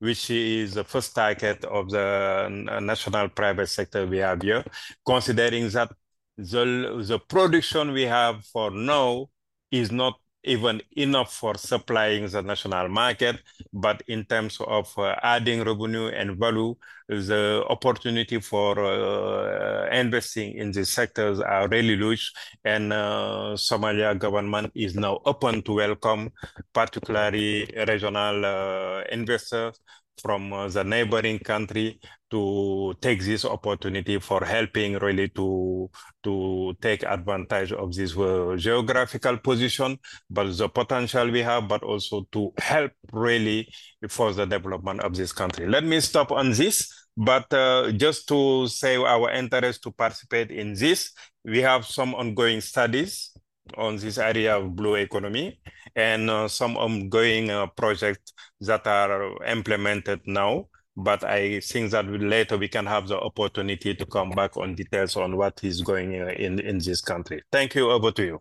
which is the first target of the national private sector we have here, considering that the, the production we have for now is not even enough for supplying the national market, but in terms of uh, adding revenue and value, the opportunity for uh, investing in these sectors are really huge. And uh, Somalia government is now open to welcome particularly regional uh, investors from uh, the neighboring country to take this opportunity for helping really to to take advantage of this uh, geographical position, but the potential we have, but also to help really for the development of this country. Let me stop on this, but uh, just to say our interest to participate in this, we have some ongoing studies on this area of blue economy and uh, some ongoing uh, projects that are implemented now. But I think that later we can have the opportunity to come back on details on what is going uh, in, in this country. Thank you. Over to you.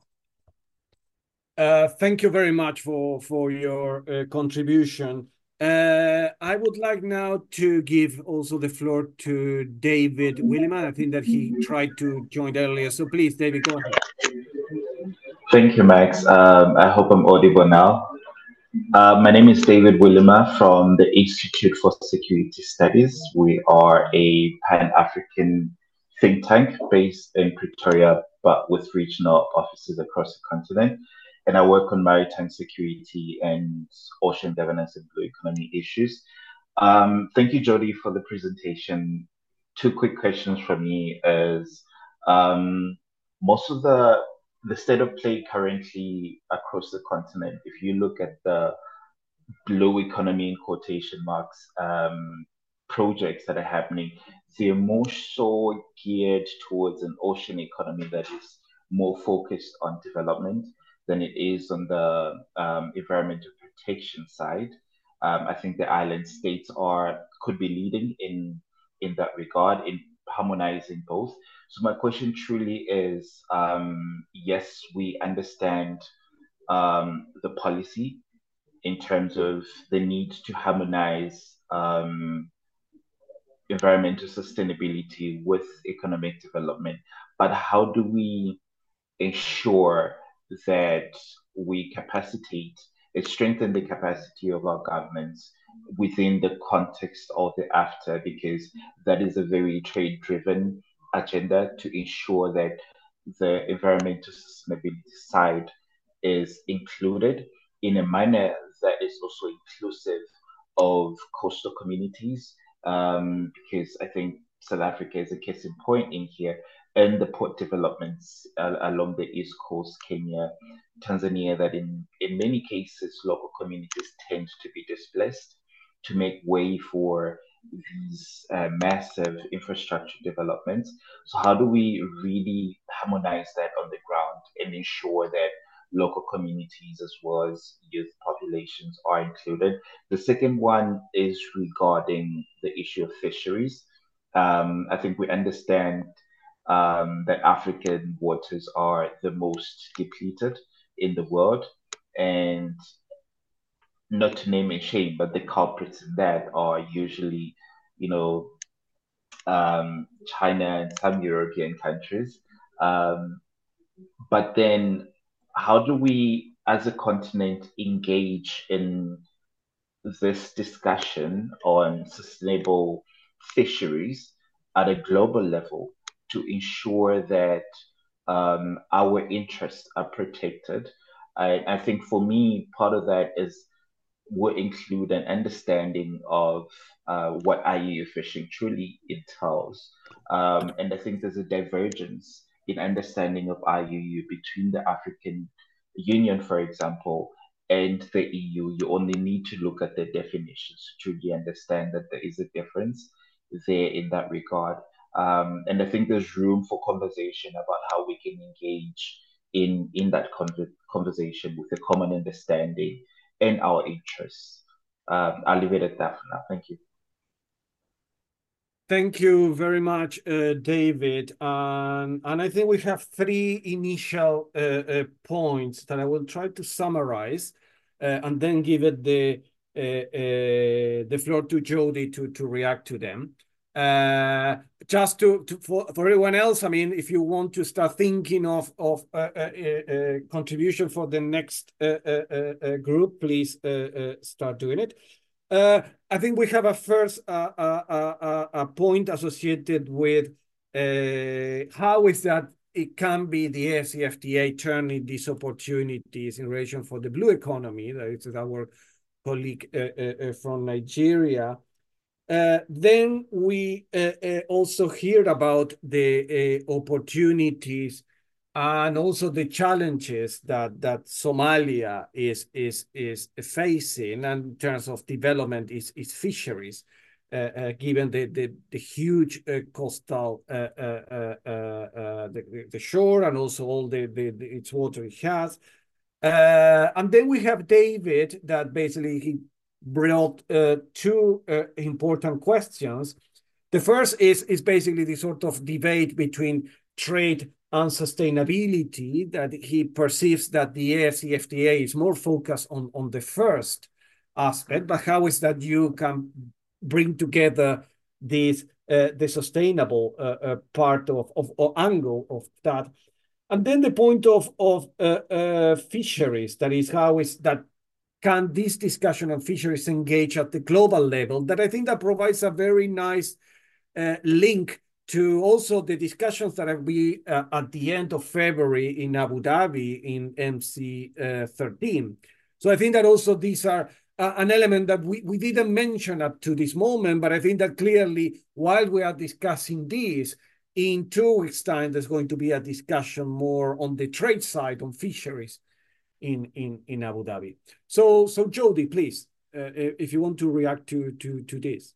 Uh, thank you very much for, for your uh, contribution. Uh, I would like now to give also the floor to David Williman. I think that he tried to join earlier. So please, David, go ahead. Thank you, Max. Um, I hope I'm audible now. Uh, my name is David Willima from the Institute for Security Studies. We are a Pan African think tank based in Pretoria, but with regional offices across the continent. And I work on maritime security and ocean governance and blue economy issues. Um, thank you, Jody, for the presentation. Two quick questions from me is um, most of the the state of play currently across the continent, if you look at the blue economy in quotation marks um, projects that are happening, they're more so geared towards an ocean economy that is more focused on development than it is on the um, environmental protection side. Um, I think the island states are could be leading in in that regard in harmonizing both. So my question truly is, um, yes, we understand um, the policy in terms of the need to harmonize um, environmental sustainability with economic development. But how do we ensure that we capacitate strengthen the capacity of our governments within the context of the AfCFTA? Because that is a very trade driven agenda to ensure that the environmental sustainability side is included in a manner that is also inclusive of coastal communities. Um, because I think South Africa is a case in point in here, and the port developments uh, along the east coast, Kenya, Tanzania, that in, in many cases local communities tend to be displaced to make way for these uh, massive infrastructure developments. So, how do we really harmonize that on the ground and ensure that local communities as well as youth populations are included? The second one is regarding the issue of fisheries. Um, I think we understand um, that African waters are the most depleted in the world. And not to name and shame, but the culprits in that are usually, you know, um, China and some European countries. Um, but then, how do we, as a continent, engage in this discussion on sustainable fisheries at a global level to ensure that um, our interests are protected? I, I think for me, part of that is would include an understanding of uh, what IUU fishing truly entails. Um, and I think there's a divergence in understanding of IUU between the African Union, for example, and the EU. You only need to look at the definitions to truly understand that there is a difference there in that regard. Um, and I think there's room for conversation about how we can engage in in that con- conversation with a common understanding and our interests. Um, I'll leave it at that for now. Thank you. Thank you very much, uh, David. Um, and I think we have three initial uh, uh, points that I will try to summarize uh, and then give it the uh, uh, the floor to Jody to to react to them. Uh, just to, to for, for everyone else, I mean, if you want to start thinking of of uh, uh, uh contribution for the next uh, group, please start doing it. I think we have a first a point associated with how is that it can be the AFCFTA turning these opportunities in relation for the blue economy. That is our colleague from Nigeria. Uh, then we uh, uh, also hear about the opportunities and also the challenges that that Somalia is is is facing in terms of development is is fisheries, uh, uh, given the the, the huge uh, coastal the, the shore and also all the, the, the its water it has. and then we have David that basically he brought uh, two uh, important questions. The first is, is basically the sort of debate between trade and sustainability that he perceives that the AFCFTA is more focused on, on the first aspect, but how is that you can bring together this uh, the sustainable uh, uh, part of, of or angle of that, and then the point of of uh, uh, fisheries that is how is that can this discussion on fisheries engage at the global level that I think that provides a very nice uh, link to also the discussions that will be uh, at the end of February in Abu Dhabi in MC uh, 13. So I think that also these are uh, an element that we, we didn't mention up to this moment, but I think that clearly while we are discussing this, in two weeks' time, there's going to be a discussion more on the trade side on fisheries in in in Abu Dhabi. So so Jody, please, uh, if you want to react to to to this.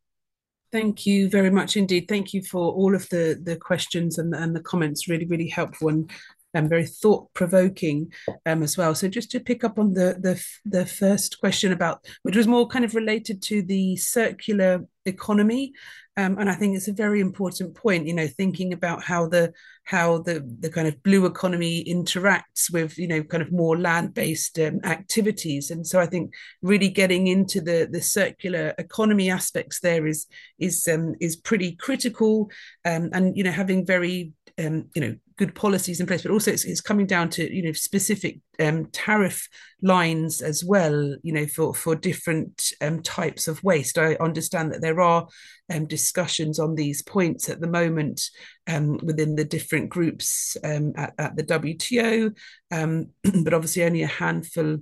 Thank you very much indeed. Thank you for all of the the questions and and the comments. Really really helpful and and very thought provoking um, as well. So just to pick up on the the the first question about which was more kind of related to the circular economy. Um, and I think it's a very important point, you know, thinking about how the how the the kind of blue economy interacts with, you know, kind of more land-based um, activities. And so I think really getting into the the circular economy aspects there is is um, is pretty critical. Um, and you know, having very um, you know good policies in place, but also it's, it's coming down to you know specific um, tariff lines as well. You know for for different um, types of waste. I understand that there are um, discussions on these points at the moment um, within the different groups um, at, at the WTO, um, but obviously only a handful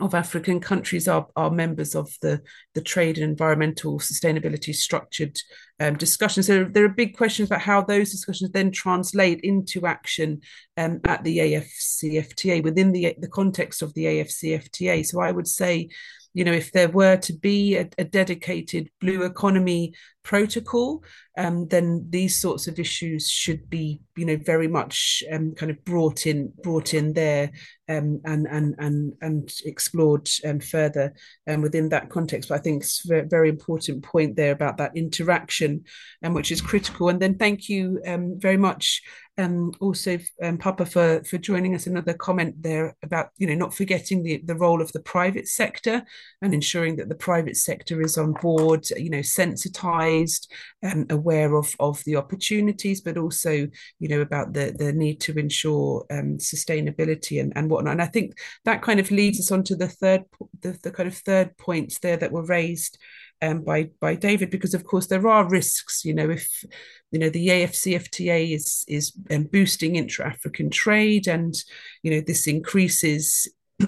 of African countries are, are members of the, the trade and environmental sustainability structured um, discussions. So there are big questions about how those discussions then translate into action um, at the AFCFTA within the, the context of the AFCFTA. So I would say you know, if there were to be a, a dedicated blue economy protocol, um, then these sorts of issues should be, you know, very much um, kind of brought in, brought in there, um, and and and and explored um, further um, within that context. But I think it's a very important point there about that interaction, and um, which is critical. And then thank you um, very much um, also um, Papa for for joining us. Another comment there about you know not forgetting the the role of the private sector and ensuring that the private sector is on board, you know, sensitized, and aware of of the opportunities, but also you know about the the need to ensure sustainability and and And I think that kind of leads us on to the third the, the kind of third points there that were raised um, by by David, because of course there are risks. You know, if you know the AFCFTA is is um, boosting intra-African trade, and you know this increases.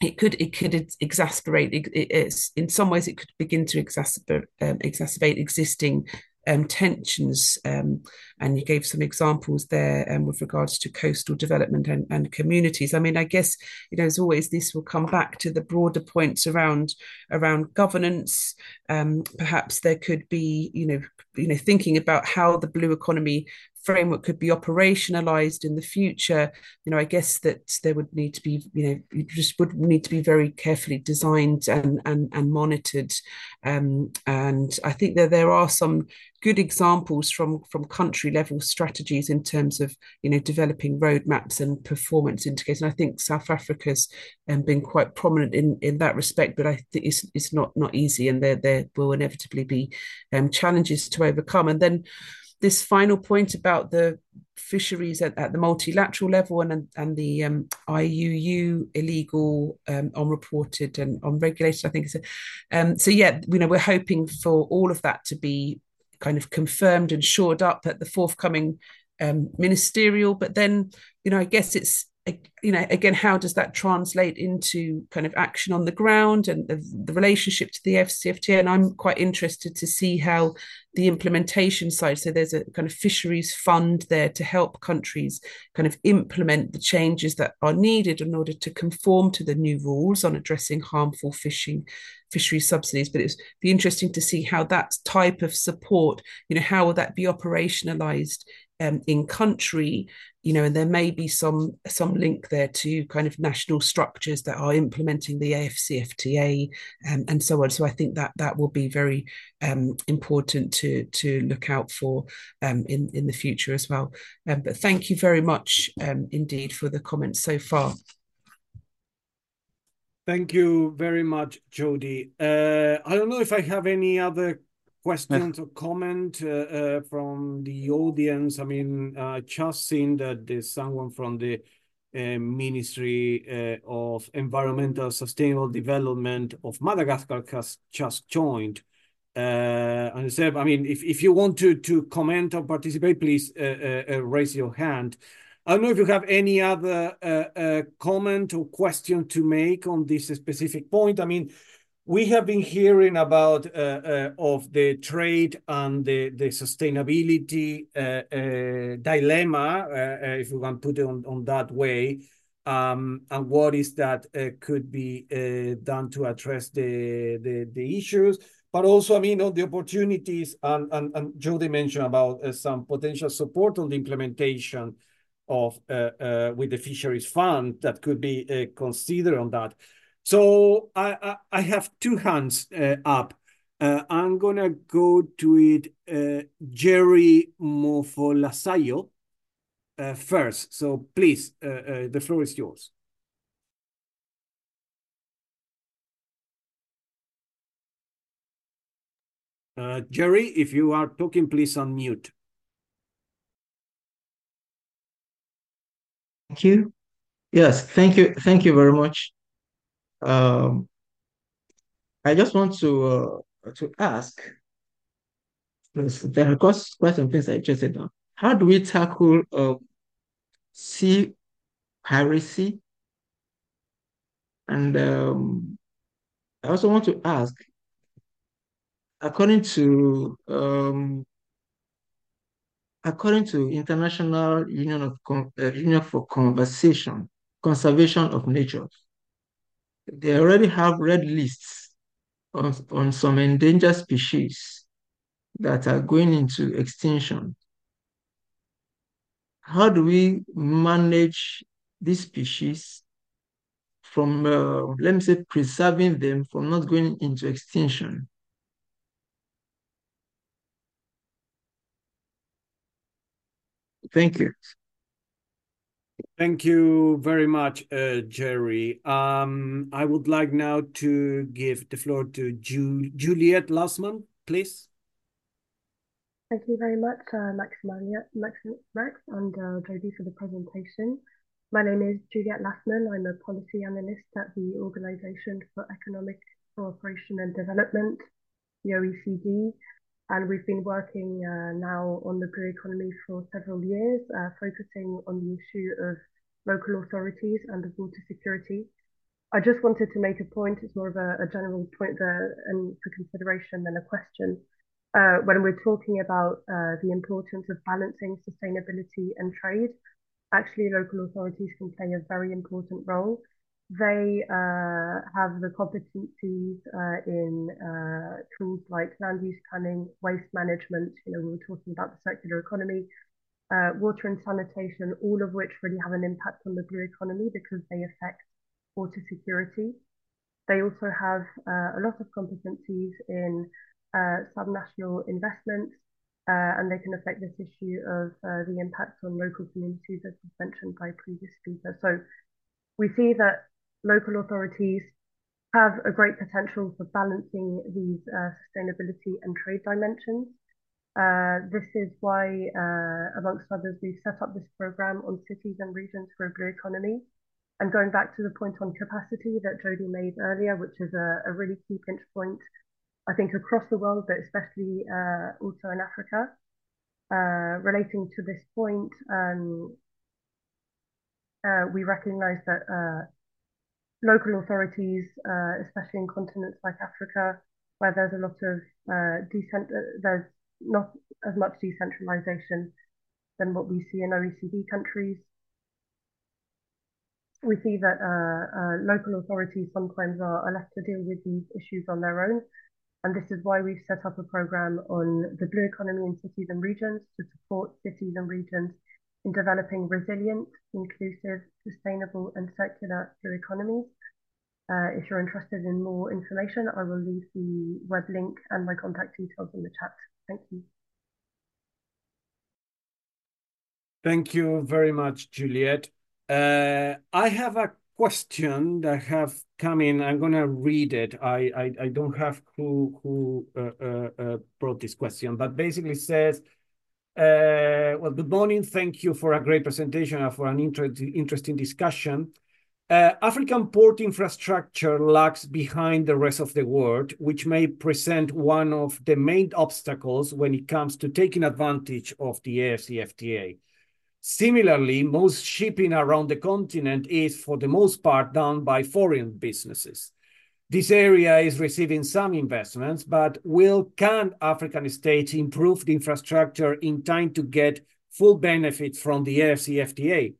it could it could exasperate it, it, in some ways it could begin to exacerbate um, exacerbate existing um, tensions. Um, and you gave some examples there um, with regards to coastal development and, and communities. I mean, I guess you know, as always, this will come back to the broader points around around governance. Um, perhaps there could be, you know, you know, thinking about how the blue economy framework could be operationalized in the future. You know i guess that there would need to be you know you just would need to be very carefully designed and and, and monitored. Um, and i think that there are some good examples from from country level strategies in terms of you know developing roadmaps and performance indicators. And i think south africa's um, been quite prominent in in that respect but i think it's, it's not not easy and there there will inevitably be um, challenges to overcome. And then this final point about the fisheries at, at the multilateral level and and the um, IUU illegal um, unreported and unregulated I think um, so yeah you know we're hoping for all of that to be kind of confirmed and shored up at the forthcoming um, ministerial but then you know I guess it's you know again how does that translate into kind of action on the ground and the, the, relationship to the AFCFTA and I'm quite interested to see how the implementation side so there's a kind of fisheries fund there to help countries kind of implement the changes that are needed in order to conform to the new rules on addressing harmful fishing fishery subsidies. But it's be interesting to see how that type of support you know how will that be operationalized um, in country you know and there may be some some link there to kind of national structures that are implementing the AFCFTA um, and so on. So I think that that will be very um, important to to look out for um, in in the future as well. Um, but thank you very much um, indeed for the comments so far. Thank you very much, Jody. Uh, I don't know if I have any other questions or comment uh, uh, from the audience? I mean, uh, I just seen that there's someone from the uh, Ministry uh, of Environmental Sustainable Development of Madagascar has just joined. Uh, and said, I mean, if if you want to comment or participate, please raise your hand. I don't know if you have any other comment or question to make on this specific point. I mean, we have been hearing about uh, uh, of the trade and the, the sustainability uh, uh dilemma, uh, uh, if we can put it on, on that way, um, and what is that could be done to address the, the, the issues. But also, I mean, on the opportunities, and, and, and Jody mentioned about some potential support on the implementation of with the fisheries fund that could be considered on that. So I, I, I have two hands uh, up. Uh, I'm gonna go to it, uh, Jerry Mofolasayo uh, first. So please, uh, uh, the floor is yours. Uh, Jerry, if you are talking, please unmute. Thank you. Yes, thank you. Thank you very much. Um, I just want to uh, to ask, there are quite some things I interested in. How do we tackle uh, sea piracy? And um, I also want to ask, according to um, according to International Union of uh, Union for Conservation Conservation of Nature, they already have red lists on, on some endangered species that are going into extinction. How do we manage these species from, uh, let me say, preserving them from not going into extinction? Thank you. Thank you very much, uh, Jerry. Um, I would like now to give the floor to Ju Juliet Lassman, please. Thank you very much, uh, Max, Max, Max and uh, Jody for the presentation. My name is Juliet Lassman. I'm a policy analyst at the Organization for Economic Cooperation and Development, the OECD, and we've been working uh, now on the blue economy for several years, uh, focusing on the issue of local authorities and of water security. I just wanted to make a point, it's more of a, a general point there and for consideration than a question. Uh, when we're talking about uh, the importance of balancing sustainability and trade, actually local authorities can play a very important role they uh, have the competencies uh, in uh, tools like land use planning, waste management. You know, we were talking about the circular economy, uh, water and sanitation, all of which really have an impact on the blue economy because they affect water security. They also have uh, a lot of competencies in uh, subnational investments, and they can affect this issue of the impact on local communities, as was mentioned by previous speakers. So we see that local authorities have a great potential for balancing these uh, sustainability and trade dimensions. Uh, this is why, uh, amongst others, we've set up this program on cities and regions for a blue economy. And going back to the point on capacity that Jody made earlier, which is a, a really key pinch point, I think across the world, but especially uh, also in Africa, uh, relating to this point, um, uh, we recognize that local authorities, uh, especially in continents like Africa, where there's a lot of uh, decent, uh, there's not as much decentralization than what we see in OECD countries. We see that uh, uh, local authorities sometimes are, are left to deal with these issues on their own. And this is why we've set up a program on the blue economy in cities and regions to support cities and regions in developing resilient, inclusive, sustainable, and circular economies. Uh, if you're interested in more information, I will leave the web link and my contact details in the chat. Thank you. Thank you very much, Juliet. Uh, I have a question that have come in. I'm gonna read it. I I, I don't have who who uh, uh, uh brought this question, but basically says, uh, well, good morning. Thank you for a great presentation and for an inter interesting discussion. Uh, African port infrastructure lags behind the rest of the world, which may present one of the main obstacles when it comes to taking advantage of the AFCFTA. Similarly, most shipping around the continent is, for the most part, done by foreign businesses. This area is receiving some investments, but will can African states improve the infrastructure in time to get full benefits from the AFCFTA?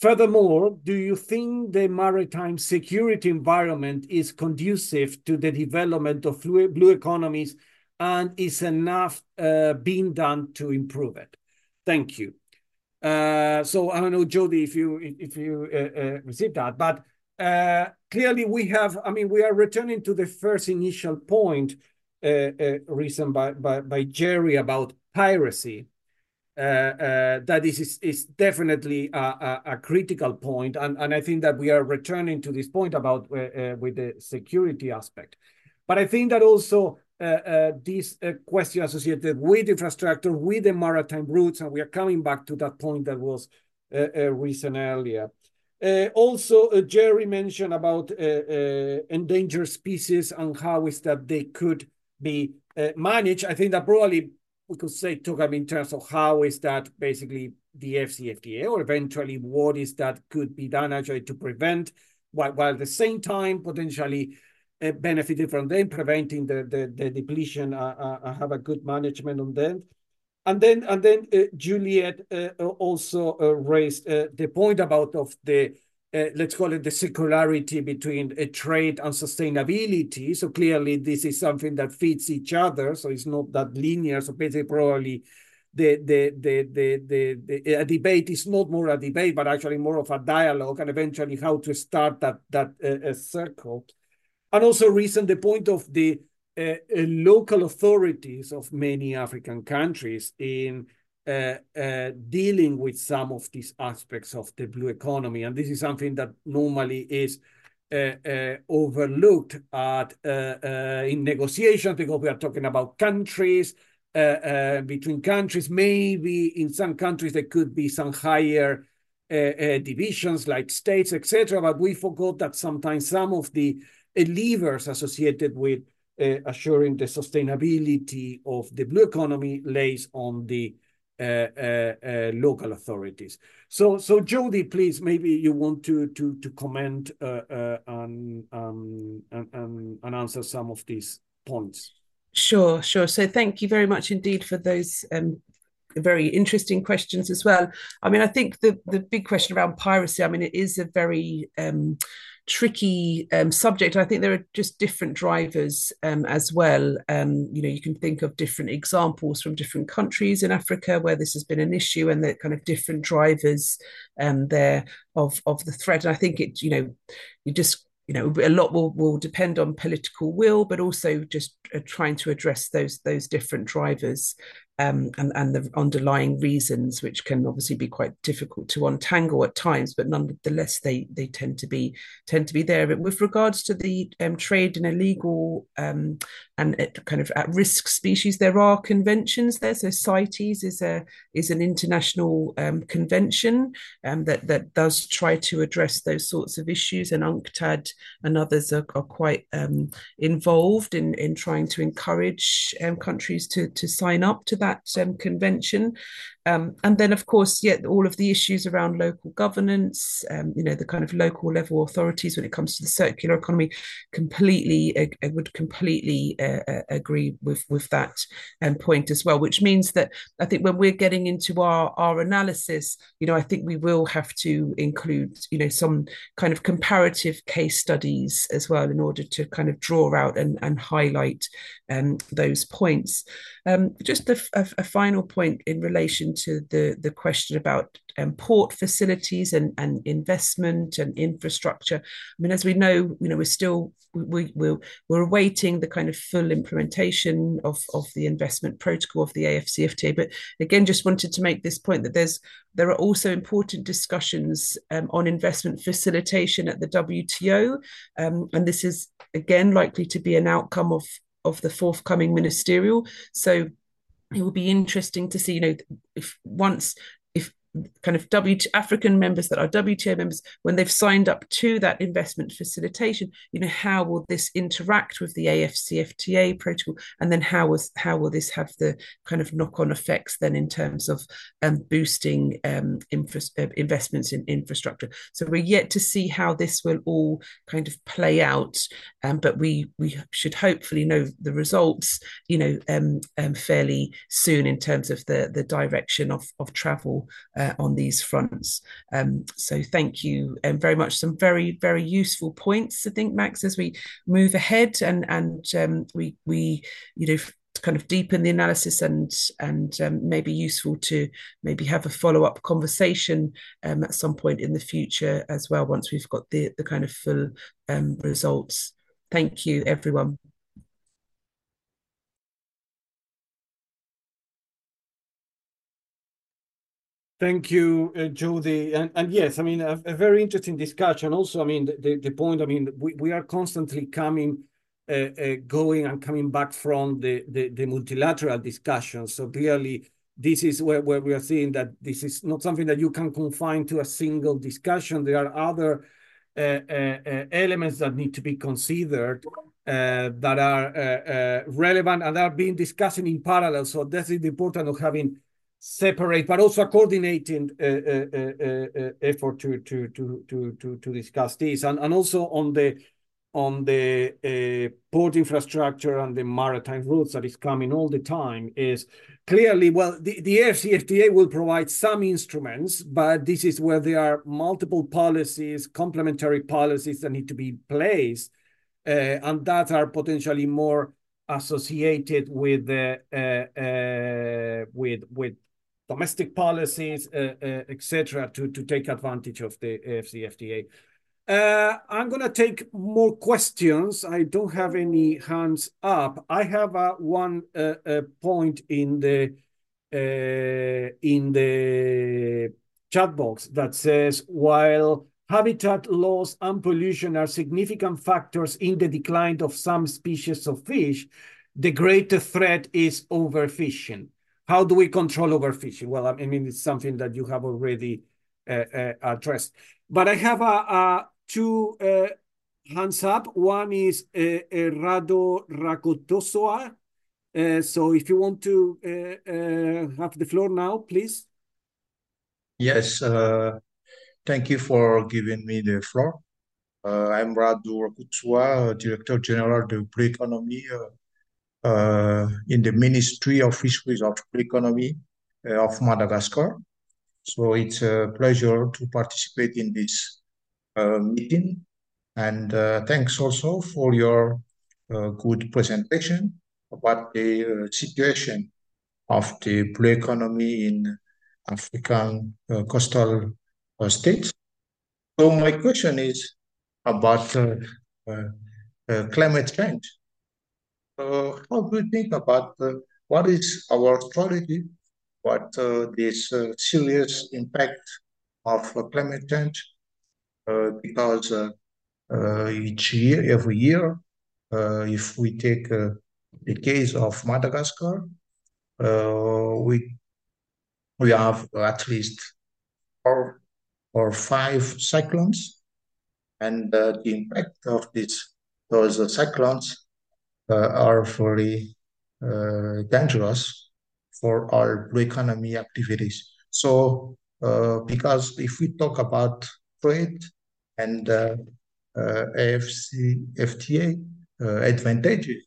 Furthermore, do you think the maritime security environment is conducive to the development of blue economies and is enough uh, being done to improve it? Thank you. Uh, so I don't know, Jody, if you if you uh, uh, received that, but uh, clearly we have, I mean, we are returning to the first initial point uh, uh, reason by, by, by Jerry about piracy. Uh, uh, that is, is, is definitely a, a, a, critical point, and, and I think that we are returning to this point about uh, uh with the security aspect. But I think that also this question associated with infrastructure, with the maritime routes, and we are coming back to that point that was recent earlier. Uh, also, uh, Jerry mentioned about uh, endangered species and how is that they could be managed. I think that probably we could say talk about in terms of how is that basically the AFCFTA or eventually what is that could be done actually to prevent while, while at the same time potentially uh, benefiting from them preventing the the, the depletion uh, uh, have a good management on them and then and then uh, Juliet uh, also uh, raised the point about of the uh, let's call it the circularity between a trade and sustainability. So clearly, this is something that fits each other. So it's not that linear. So basically, probably the the the the the, the debate is not more a debate, but actually more of a dialogue, and eventually how to start that that uh, circle. And also, reason the point of the uh, local authorities of many African countries in uh, uh, dealing with some of these aspects of the blue economy. And this is something that normally is uh, overlooked at in negotiations because we are talking about countries, between countries. Maybe in some countries there could be some higher divisions like states, etc. But we forgot that sometimes some of the levers associated with assuring the sustainability of the blue economy lays on the uh, uh, uh, local authorities. So, so Jody, please, maybe you want to to to comment on um, and, and and answer some of these points. Sure, sure. So, thank you very much indeed for those um, very interesting questions as well. I mean, I think the the big question around piracy. I mean, it is a very um, tricky um, subject. I think there are just different drivers um, as well. Um, you know, you can think of different examples from different countries in Africa where this has been an issue, and the kind of different drivers um, there of of the threat. And I think it, you know, you just you know a lot will, will depend on political will but also just uh, trying to address those those different drivers um, and, and the underlying reasons, which can obviously be quite difficult to untangle at times, but nonetheless they they tend to be tend to be there. But with regards to the um, trade in illegal um, and kind of at risk species, there are conventions there. So CITES is a is an international um, convention um, that that does try to address those sorts of issues, and UNCTAD and others are, are quite um, involved in in trying to encourage countries to to sign up to that um, convention. Um, and then, of course, yet yeah, all of the issues around local governance, um, you know, the kind of local level authorities when it comes to the circular economy, completely, I, I would completely uh, uh, agree with with that um, point as well. Which means that I think when we're getting into our our analysis, you know, I think we will have to include, you know, some kind of comparative case studies as well in order to kind of draw out and and highlight um, those points. Um, just a, a, a final point in relation to the, the question about um, port facilities and, and investment and infrastructure. I mean, as we know, you know, we're still we, we're, we're awaiting the kind of full implementation of, of the investment protocol of the AFCFTA. But again, just wanted to make this point that there's there are also important discussions um, on investment facilitation at the WTO, um, and this is again likely to be an outcome of of the forthcoming ministerial. So it will be interesting to see, you know, if once kind of W African members that are WTO members, when they've signed up to that investment facilitation, you know, how will this interact with the AFCFTA protocol, and then how was how will this have the kind of knock on effects then in terms of um, boosting um, infra- uh, investments in infrastructure? So we're yet to see how this will all kind of play out, um, but we we should hopefully know the results, you know, um, um, fairly soon in terms of the the direction of of travel. Uh, on these fronts. Um, so thank you um, very much. Some very very useful points, I think, Max, as we move ahead and and um, we we you know kind of deepen the analysis and and um, maybe useful to maybe have a follow up conversation um, at some point in the future as well once we've got the the kind of full um, results. Thank you, everyone. Thank you, uh, Jody. And, and yes, I mean, a, a, very interesting discussion. Also, I mean, the, the point, I mean, we, we are constantly coming, uh, uh, going and coming back from the, the, the multilateral discussions. So clearly, this is where, where we are seeing that this is not something that you can confine to a single discussion. There are other uh, uh, uh elements that need to be considered that are relevant and are being discussed in parallel. So that is the importance of having separate, but also a coordinating uh, uh, uh, effort to to to to to to discuss this, and and also on the on the port infrastructure and the maritime routes that is coming all the time is clearly well the, the AFCFTA will provide some instruments, but this is where there are multiple policies, complementary policies that need to be placed, and that are potentially more associated with uh, uh, with with domestic policies, uh, uh, etc., to, to take advantage of the AFCFTA. Uh, I'm going to take more questions. I don't have any hands up. I have uh, one uh, uh, point in the in the chat box that says while habitat loss and pollution are significant factors in the decline of some species of fish, the greater threat is overfishing. How do we control overfishing? Well, I mean, it's something that you have already uh, uh, addressed. But I have two uh, hands up. One is uh, uh, Rado Rakotosoa. Uh, so if you want to have the floor now, please. Yes, thank you for giving me the floor. I'm Rado Rakotosoa, Director General of Blue Economy uh, in the Ministry of Fisheries of Economy uh, of Madagascar. So it's a pleasure to participate in this uh, meeting. And thanks also for your good presentation about the situation of the blue economy in African uh, coastal uh, states. So my question is about uh, climate change. Uh, how do you think about uh, what is our strategy, what uh, this serious impact of climate change? because each year, every year, if we take the case of Madagascar, we we have at least four or five cyclones, and uh, the impact of these those uh, cyclones uh, are very uh, dangerous for our blue economy activities. So, uh, because if we talk about trade and AFC, FTA advantages,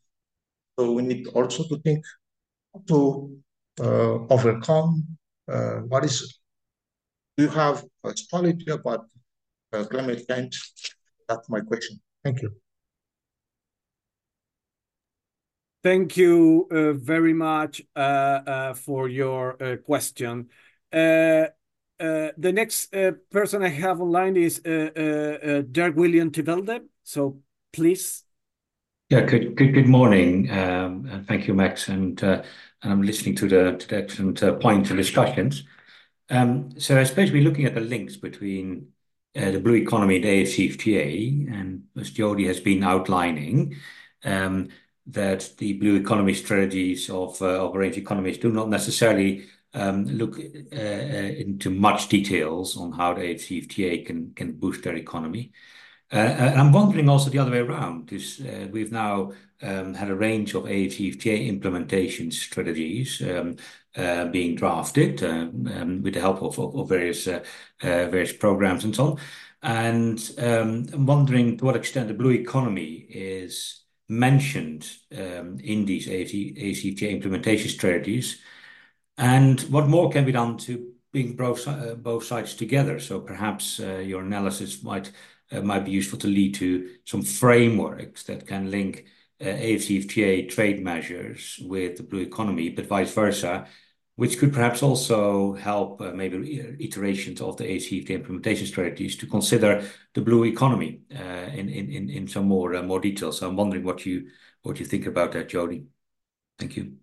so we need also to think to overcome what is do you have a strategy about uh, climate change? That's my question. Thank you. Thank you uh, very much uh, uh, for your question. The next person I have online is Dirk Willem te Velde. So please. Yeah, good morning. Um, thank you, Max. And I'm listening to the excellent points and discussions. Um, so I suppose we're looking at the links between the blue economy and AFCFTA, and as Jody has been outlining, um, that the blue economy strategies of uh, range economies do not necessarily um, look uh, uh, into much details on how the AFCFTA can boost their economy. I'm wondering also the other way around, because we've now um, had a range of AFCFTA implementation strategies um, being drafted with the help of of various programs and so on. And I'm wondering to what extent the blue economy is mentioned um, in these ACTA implementation strategies, and what more can be done to bring both uh, sides together? So perhaps uh, your analysis might uh, be useful to lead to some frameworks that can link AFCFTA trade measures with the blue economy, but vice versa, which could perhaps also help uh, maybe iterations of the ACFTA implementation strategies to consider the blue economy uh, in, in, in some more, uh, more detail. So I'm wondering what you, what you think about that, Jody. Thank you.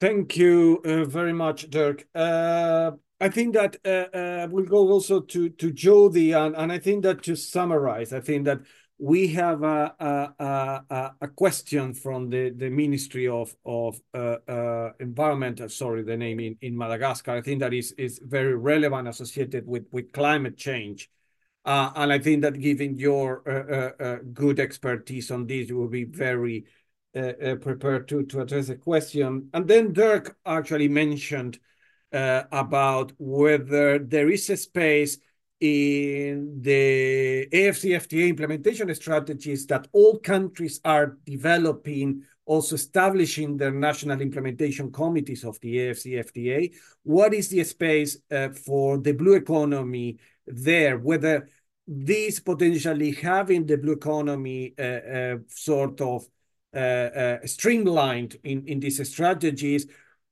Thank you uh, very much, Dirk. Uh, I think that uh, uh, we'll go also to to Jody, and, and I think that to summarize, I think that we have a a, a, a question from the, the Ministry of of uh, uh, Environment. Uh, sorry, the name in, in Madagascar. I think that is is very relevant associated with with climate change, uh, and I think that given your uh, uh, good expertise on this, you will be very prepared to to address the question. And then Dirk actually mentioned about whether there is a space in the AFCFTA implementation strategies that all countries are developing, also establishing their national implementation committees of the AFCFTA. What is the space uh, for the blue economy there? Whether this potentially having the blue economy uh, uh, sort of uh, uh, streamlined in, in these strategies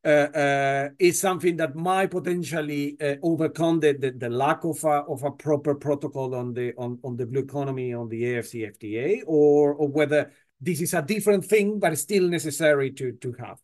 is something that might potentially uh, overcome the, the, the, lack of a, of a proper protocol on the on, on the blue economy on the AFCFTA, or or whether this is a different thing but still necessary to to have.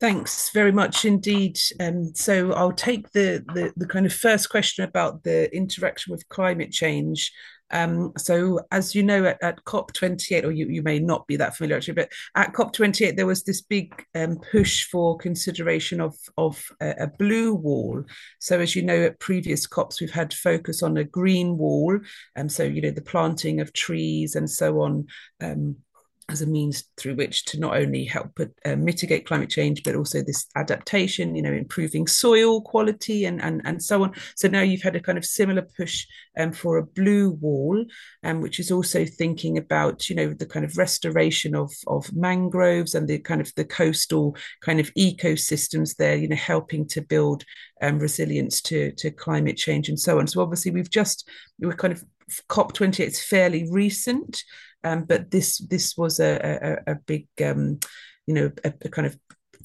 Thanks very much indeed. Um, so I'll take the, the, the kind of first question about the interaction with climate change um, so, as you know, at, at COP28, or you, you may not be that familiar actually, but at COP28, there was this big um, push for consideration of, of a, a, blue wall. So, as you know, at previous COPs, we've had focus on a green wall. And um, so, you know, the planting of trees and so on. Um, as a means through which to not only help uh, mitigate climate change, but also this adaptation, you know, improving soil quality and, and, and so on. So now you've had a kind of similar push um, for a blue wall, um, which is also thinking about, you know, the kind of restoration of, of mangroves and the kind of the coastal kind of ecosystems there, you know, helping to build um, resilience to, to climate change and so on. So obviously we've just, we're kind of COP28 is fairly recent. Um, but this this was a a, a big um, you know a, a, kind of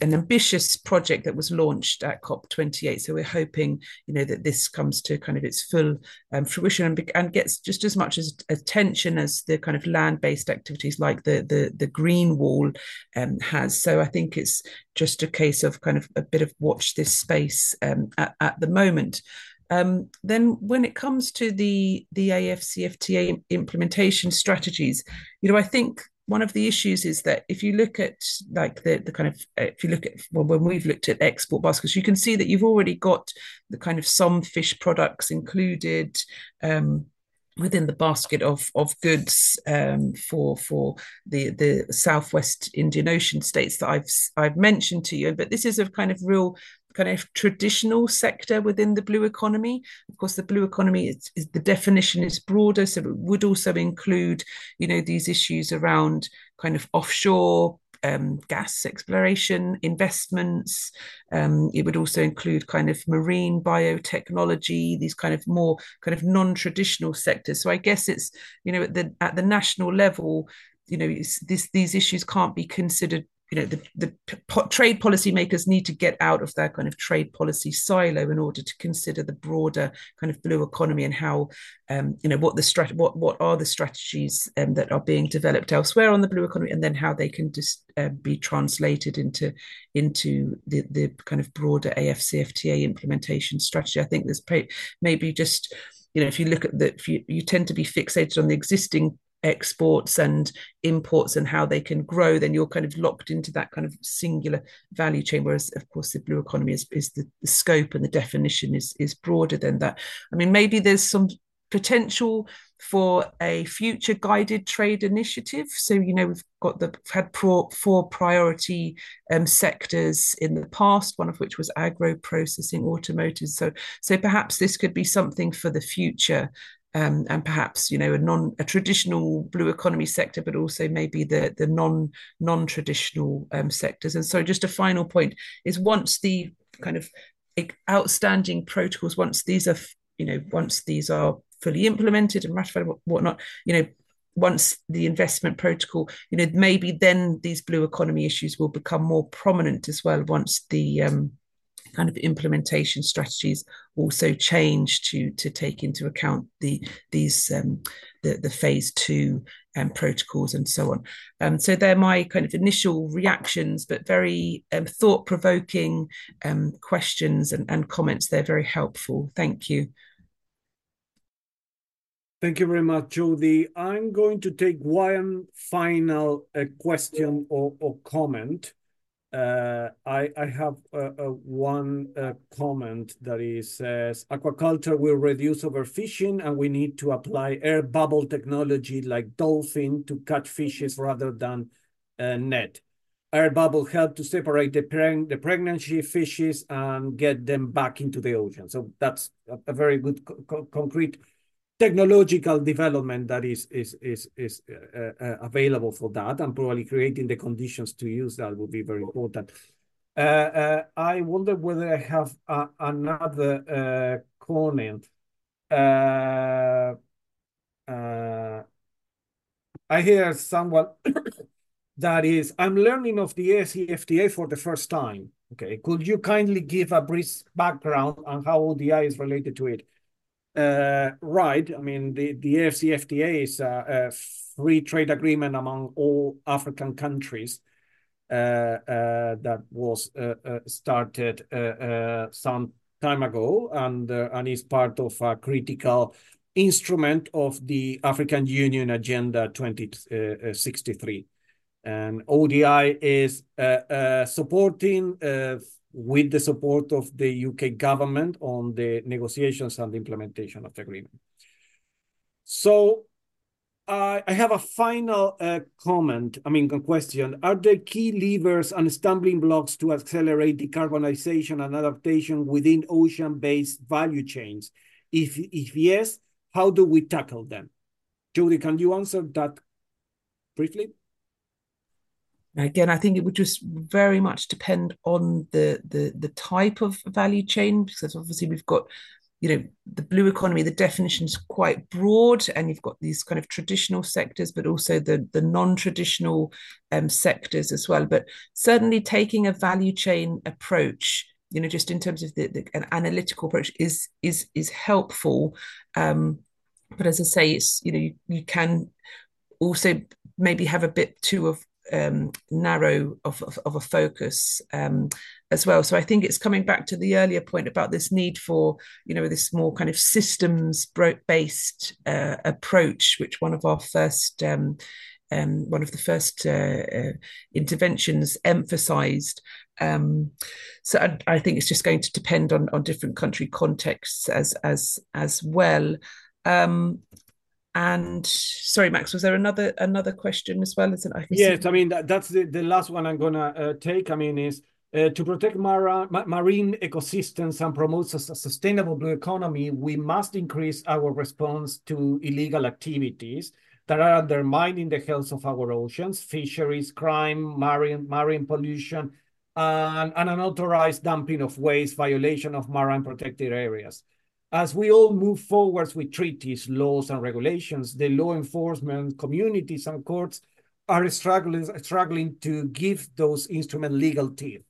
an ambitious project that was launched at COP28. So we're hoping, you know, that this comes to kind of its full um, fruition and, and, gets just as much as attention as the kind of land-based activities like the the, the green wall um, has. So I think it's just a case of kind of a bit of watch this space um, at, at the moment. Um, then when it comes to the the AFCFTA implementation strategies, you know, I think one of the issues is that if you look at like the the kind of if you look at well, when we've looked at export baskets, you can see that you've already got the kind of some fish products included. Um, within the basket of of goods um, for for the the southwest Indian Ocean states that I've I've mentioned to you. But this is a kind of real kind of traditional sector within the blue economy. Of course, the blue economy is, is, the definition is broader, so it would also include, you know, these issues around kind of offshore um, gas exploration investments. Um, it would also include kind of marine biotechnology, these kind of more kind of non-traditional sectors. So I guess it's you know at the at the national level, you know, this these issues can't be considered you know the, the trade policymakers need to get out of their kind of trade policy silo in order to consider the broader kind of blue economy and how um, you know what the strat- what what are the strategies um, that are being developed elsewhere on the blue economy and then how they can just uh, be translated into into the the kind of broader AFCFTA implementation strategy. I think there's maybe just you know if you look at the you, you tend to be fixated on the existing exports and imports and how they can grow, then you're kind of locked into that kind of singular value chain. Whereas, of course, the blue economy is, is the, the scope and the definition is, is broader than that. I mean, maybe there's some potential for a future guided trade initiative. So, you know, we've got the had pro, four priority um, sectors in the past, one of which was agro processing, automotive. So, so perhaps this could be something for the future um, and perhaps you know a non a traditional blue economy sector, but also maybe the the non non traditional um, sectors. And so, just a final point is once the kind of outstanding protocols, once these are you know once these are fully implemented and ratified, whatnot, you know once the investment protocol, you know, maybe then these blue economy issues will become more prominent as well once the um, kind of implementation strategies also change to to take into account the these um, the the phase two um, protocols and so on. Um, so they're my kind of initial reactions, but very um, thought provoking um, questions and, and comments. They're very helpful. Thank you. Thank you very much, Jody. I'm going to take one final uh, question or, or comment. Uh, I, I have uh, uh one comment that is says aquaculture will reduce overfishing and we need to apply air bubble technology like dolphin to catch fishes rather than uh, net. Air bubble help to separate the, preg the pregnancy fishes and get them back into the ocean. So that's a, a very good co concrete technological development that is is is is uh, uh, available for that and probably creating the conditions to use that would be very important. Uh, uh i wonder whether i have another uh, comment. Uh, i hear someone that is i'm learning of the AFCFTA for the first time. Okay could you kindly give a brief background on how odi is related to it uh, right. I mean, the, the AFCFTA is a, a, free trade agreement among all African countries uh, uh, that was uh, uh, started uh, some time ago and, and is part of a critical instrument of the African Union Agenda 2063. And ODI is supporting with the support of the UK government on the negotiations and the implementation of the agreement. So uh, I have a final uh, comment, I mean, question. Are there key levers and stumbling blocks to accelerate decarbonization and adaptation within ocean-based value chains? If, if yes, how do we tackle them? Jody, can you answer that briefly? Again, I think it would just very much depend on the the the type of value chain because obviously we've got you know the blue economy the definition is quite broad and you've got these kind of traditional sectors but also the the non-traditional um, sectors as well. But certainly taking a value chain approach you know just in terms of the, the an analytical approach is is is helpful. Um, but as i say it's you know you, you can also maybe have a bit too of um, narrow of, of, of, a focus um, as well. So I think it's coming back to the earlier point about this need for, you know, this more kind of systems based uh, approach, which one of our first, um, um one of the first uh, uh, interventions emphasized. Um, so I, I, think it's just going to depend on, on different country contexts as as as well. Um, and sorry, Max, was there another another question as well? I yes, see... I mean that, that's the, the last one I'm gonna uh, take. I mean is uh, to protect mara, ma marine ecosystems and promote a sustainable blue economy, we must increase our response to illegal activities that are undermining the health of our oceans, fisheries, crime, marine marine pollution, and, and unauthorized dumping of waste, violation of marine protected areas. As we all move forwards with treaties, laws, and regulations, the law enforcement communities and courts are struggling, struggling to give those instruments legal teeth.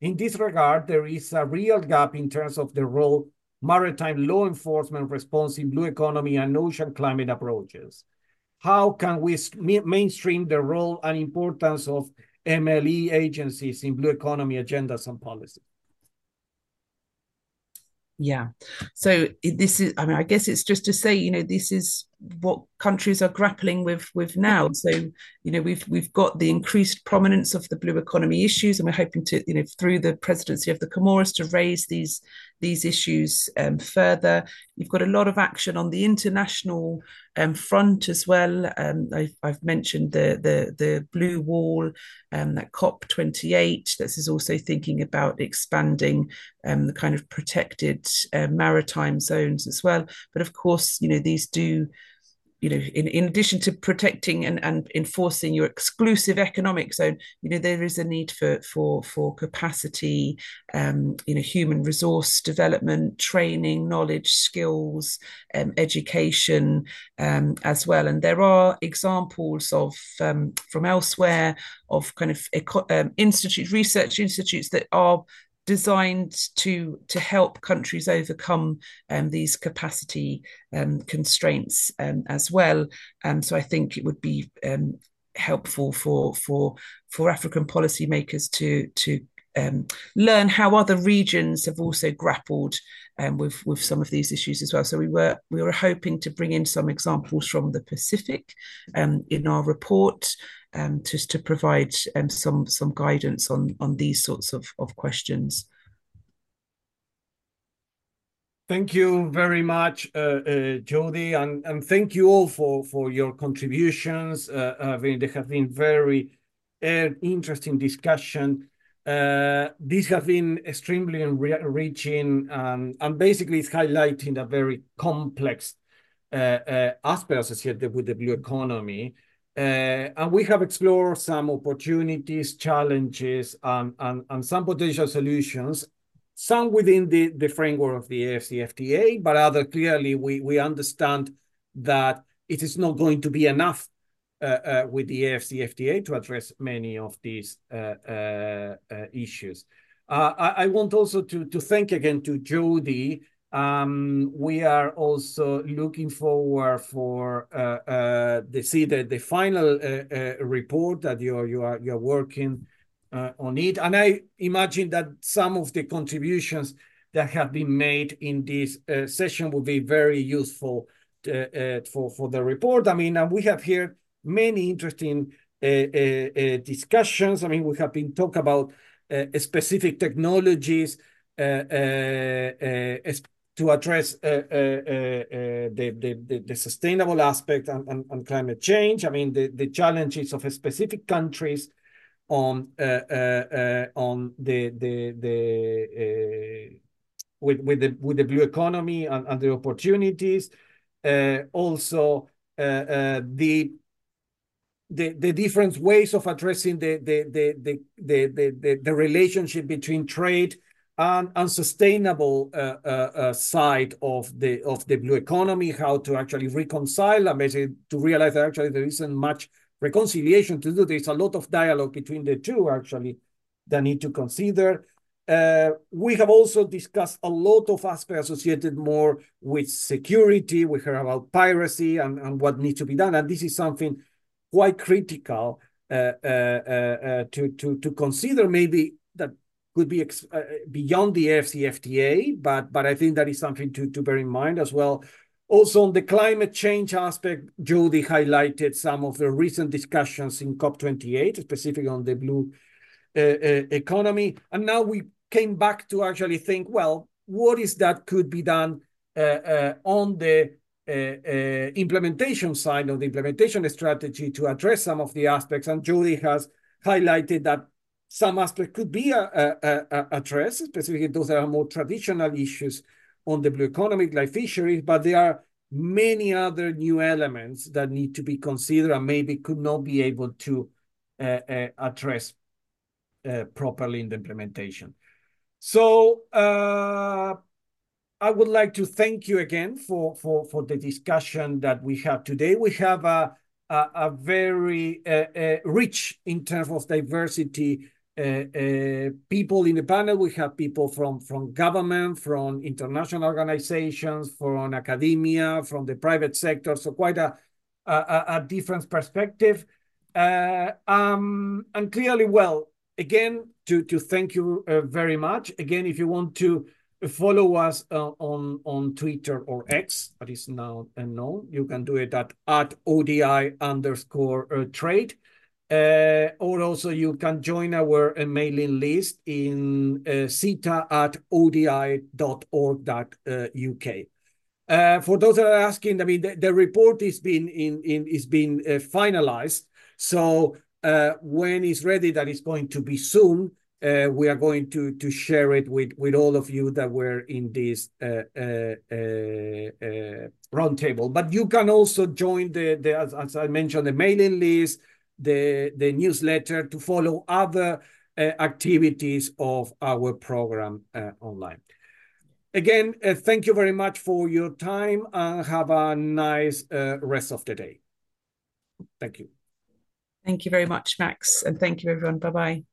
In this regard, there is a real gap in terms of the role maritime law enforcement response in blue economy and ocean climate approaches. How can we mainstream the role and importance of MLE agencies in blue economy agendas and policies? Yeah. So this is i mean i guess it's just to say you know this is what countries are grappling with with now. So you know we've we've got the increased prominence of the blue economy issues and we're hoping to you know through the presidency of the comoros to raise these these issues um, further. You've got a lot of action on the international um, front as well. Um, I've, I've, mentioned the the the blue wall um, that cop 28 this is also thinking about expanding um, the kind of protected uh, maritime zones as well. But of course you know these do you know, in, in addition to protecting and, and enforcing your exclusive economic zone, you know, there is a need for for for capacity, um, you know, human resource development, training, knowledge, skills, um, education um, as well. And there are examples of um, from elsewhere of kind of eco- um, institutes, research institutes that are designed to to help countries overcome um, these capacity um, constraints um, as well. Um, so I think it would be um, helpful for for for African policymakers to to um, learn how other regions have also grappled with with some of these issues as well. So we were we were hoping to bring in some examples from the Pacific in our report, um, just to provide um, some some guidance on on these sorts of of questions. Thank you very much, uh, uh, Jody, and, and thank you all for, for your contributions. Uh, I mean, they have been very uh, interesting discussion. Uh, this has been extremely enriching and basically it's highlighting a very complex uh, aspect associated with the blue economy. And we have explored some opportunities, challenges, and, some potential solutions some within the, framework of the AFCFTA, but other clearly we, understand that it is not going to be enough uh, uh, with the AFCFTA to address many of these uh, uh, uh issues. Uh, I, want also to, to thank again to Jody. Um, we are also looking forward for the see the, the final report that you are you are you are working uh, on it. And I imagine that some of the contributions that have been made in this uh, session will be very useful to, uh, for, for the report. I mean, and we have here many interesting uh, uh, discussions. I mean, we have been talking about specific technologies to address uh, uh, uh, the, the, the, sustainable aspect and, and, and, climate change. I mean, the, the challenges of specific countries on uh, uh, uh, on the the the with with the with the blue economy and, and the opportunities. also, the the, the different ways of addressing the the the the the, the, the relationship between trade and unsustainable uh, uh, uh, side of the of the blue economy, how to actually reconcile and basically to realize that actually there isn't much reconciliation to do. There's a lot of dialogue between the two, actually, that need to consider. Uh, we have also discussed a lot of aspects associated more with security. We heard about piracy and, and what needs to be done. And this is something quite critical uh, uh, uh, uh to, to, to consider maybe that could be uh, beyond the AFCFTA, but, but I think that is something to, to bear in mind as well. Also, on the climate change aspect, Jody highlighted some of the recent discussions in COP28, specifically on the blue uh, uh, economy. And now we came back to actually think, well, what is that could be done uh, uh on the uh, implementation side of the implementation strategy to address some of the aspects. And Jody has highlighted that some aspects could be addressed, specifically those that are more traditional issues on the blue economy, like fisheries, but there are many other new elements that need to be considered and maybe could not be able to uh, uh, address uh, properly in the implementation. So uh, I would like to thank you again for, for, for the discussion that we have today. We have a, a, a very uh, uh, rich in terms of diversity uh, uh, people in the panel. We have people from, from government, from international organizations, from academia, from the private sector. So quite a, a, a different perspective. Uh, um, and clearly, well, again, to, to thank you uh, very much. Again, if you want to follow us uh, on, on Twitter or X, that is now known, you can do it at, at ODI underscore uh, trade. Uh, or also you can join our uh, mailing list in uh, sita at odi.org.uk. Uh, for those that are asking, I mean, the, the report is being in, in is being uh, finalized. So uh, when it's ready, that is going to be soon. Uh, we are going to to share it with with all of you that were in this uh, uh, roundtable. But you can also join the the as, as I mentioned the mailing list the, the newsletter to follow other uh, activities of our program uh, online. Again, uh, thank you very much for your time and have a nice uh, rest of the day. Thank you. Thank you very much, Max, and thank you, everyone. Bye bye.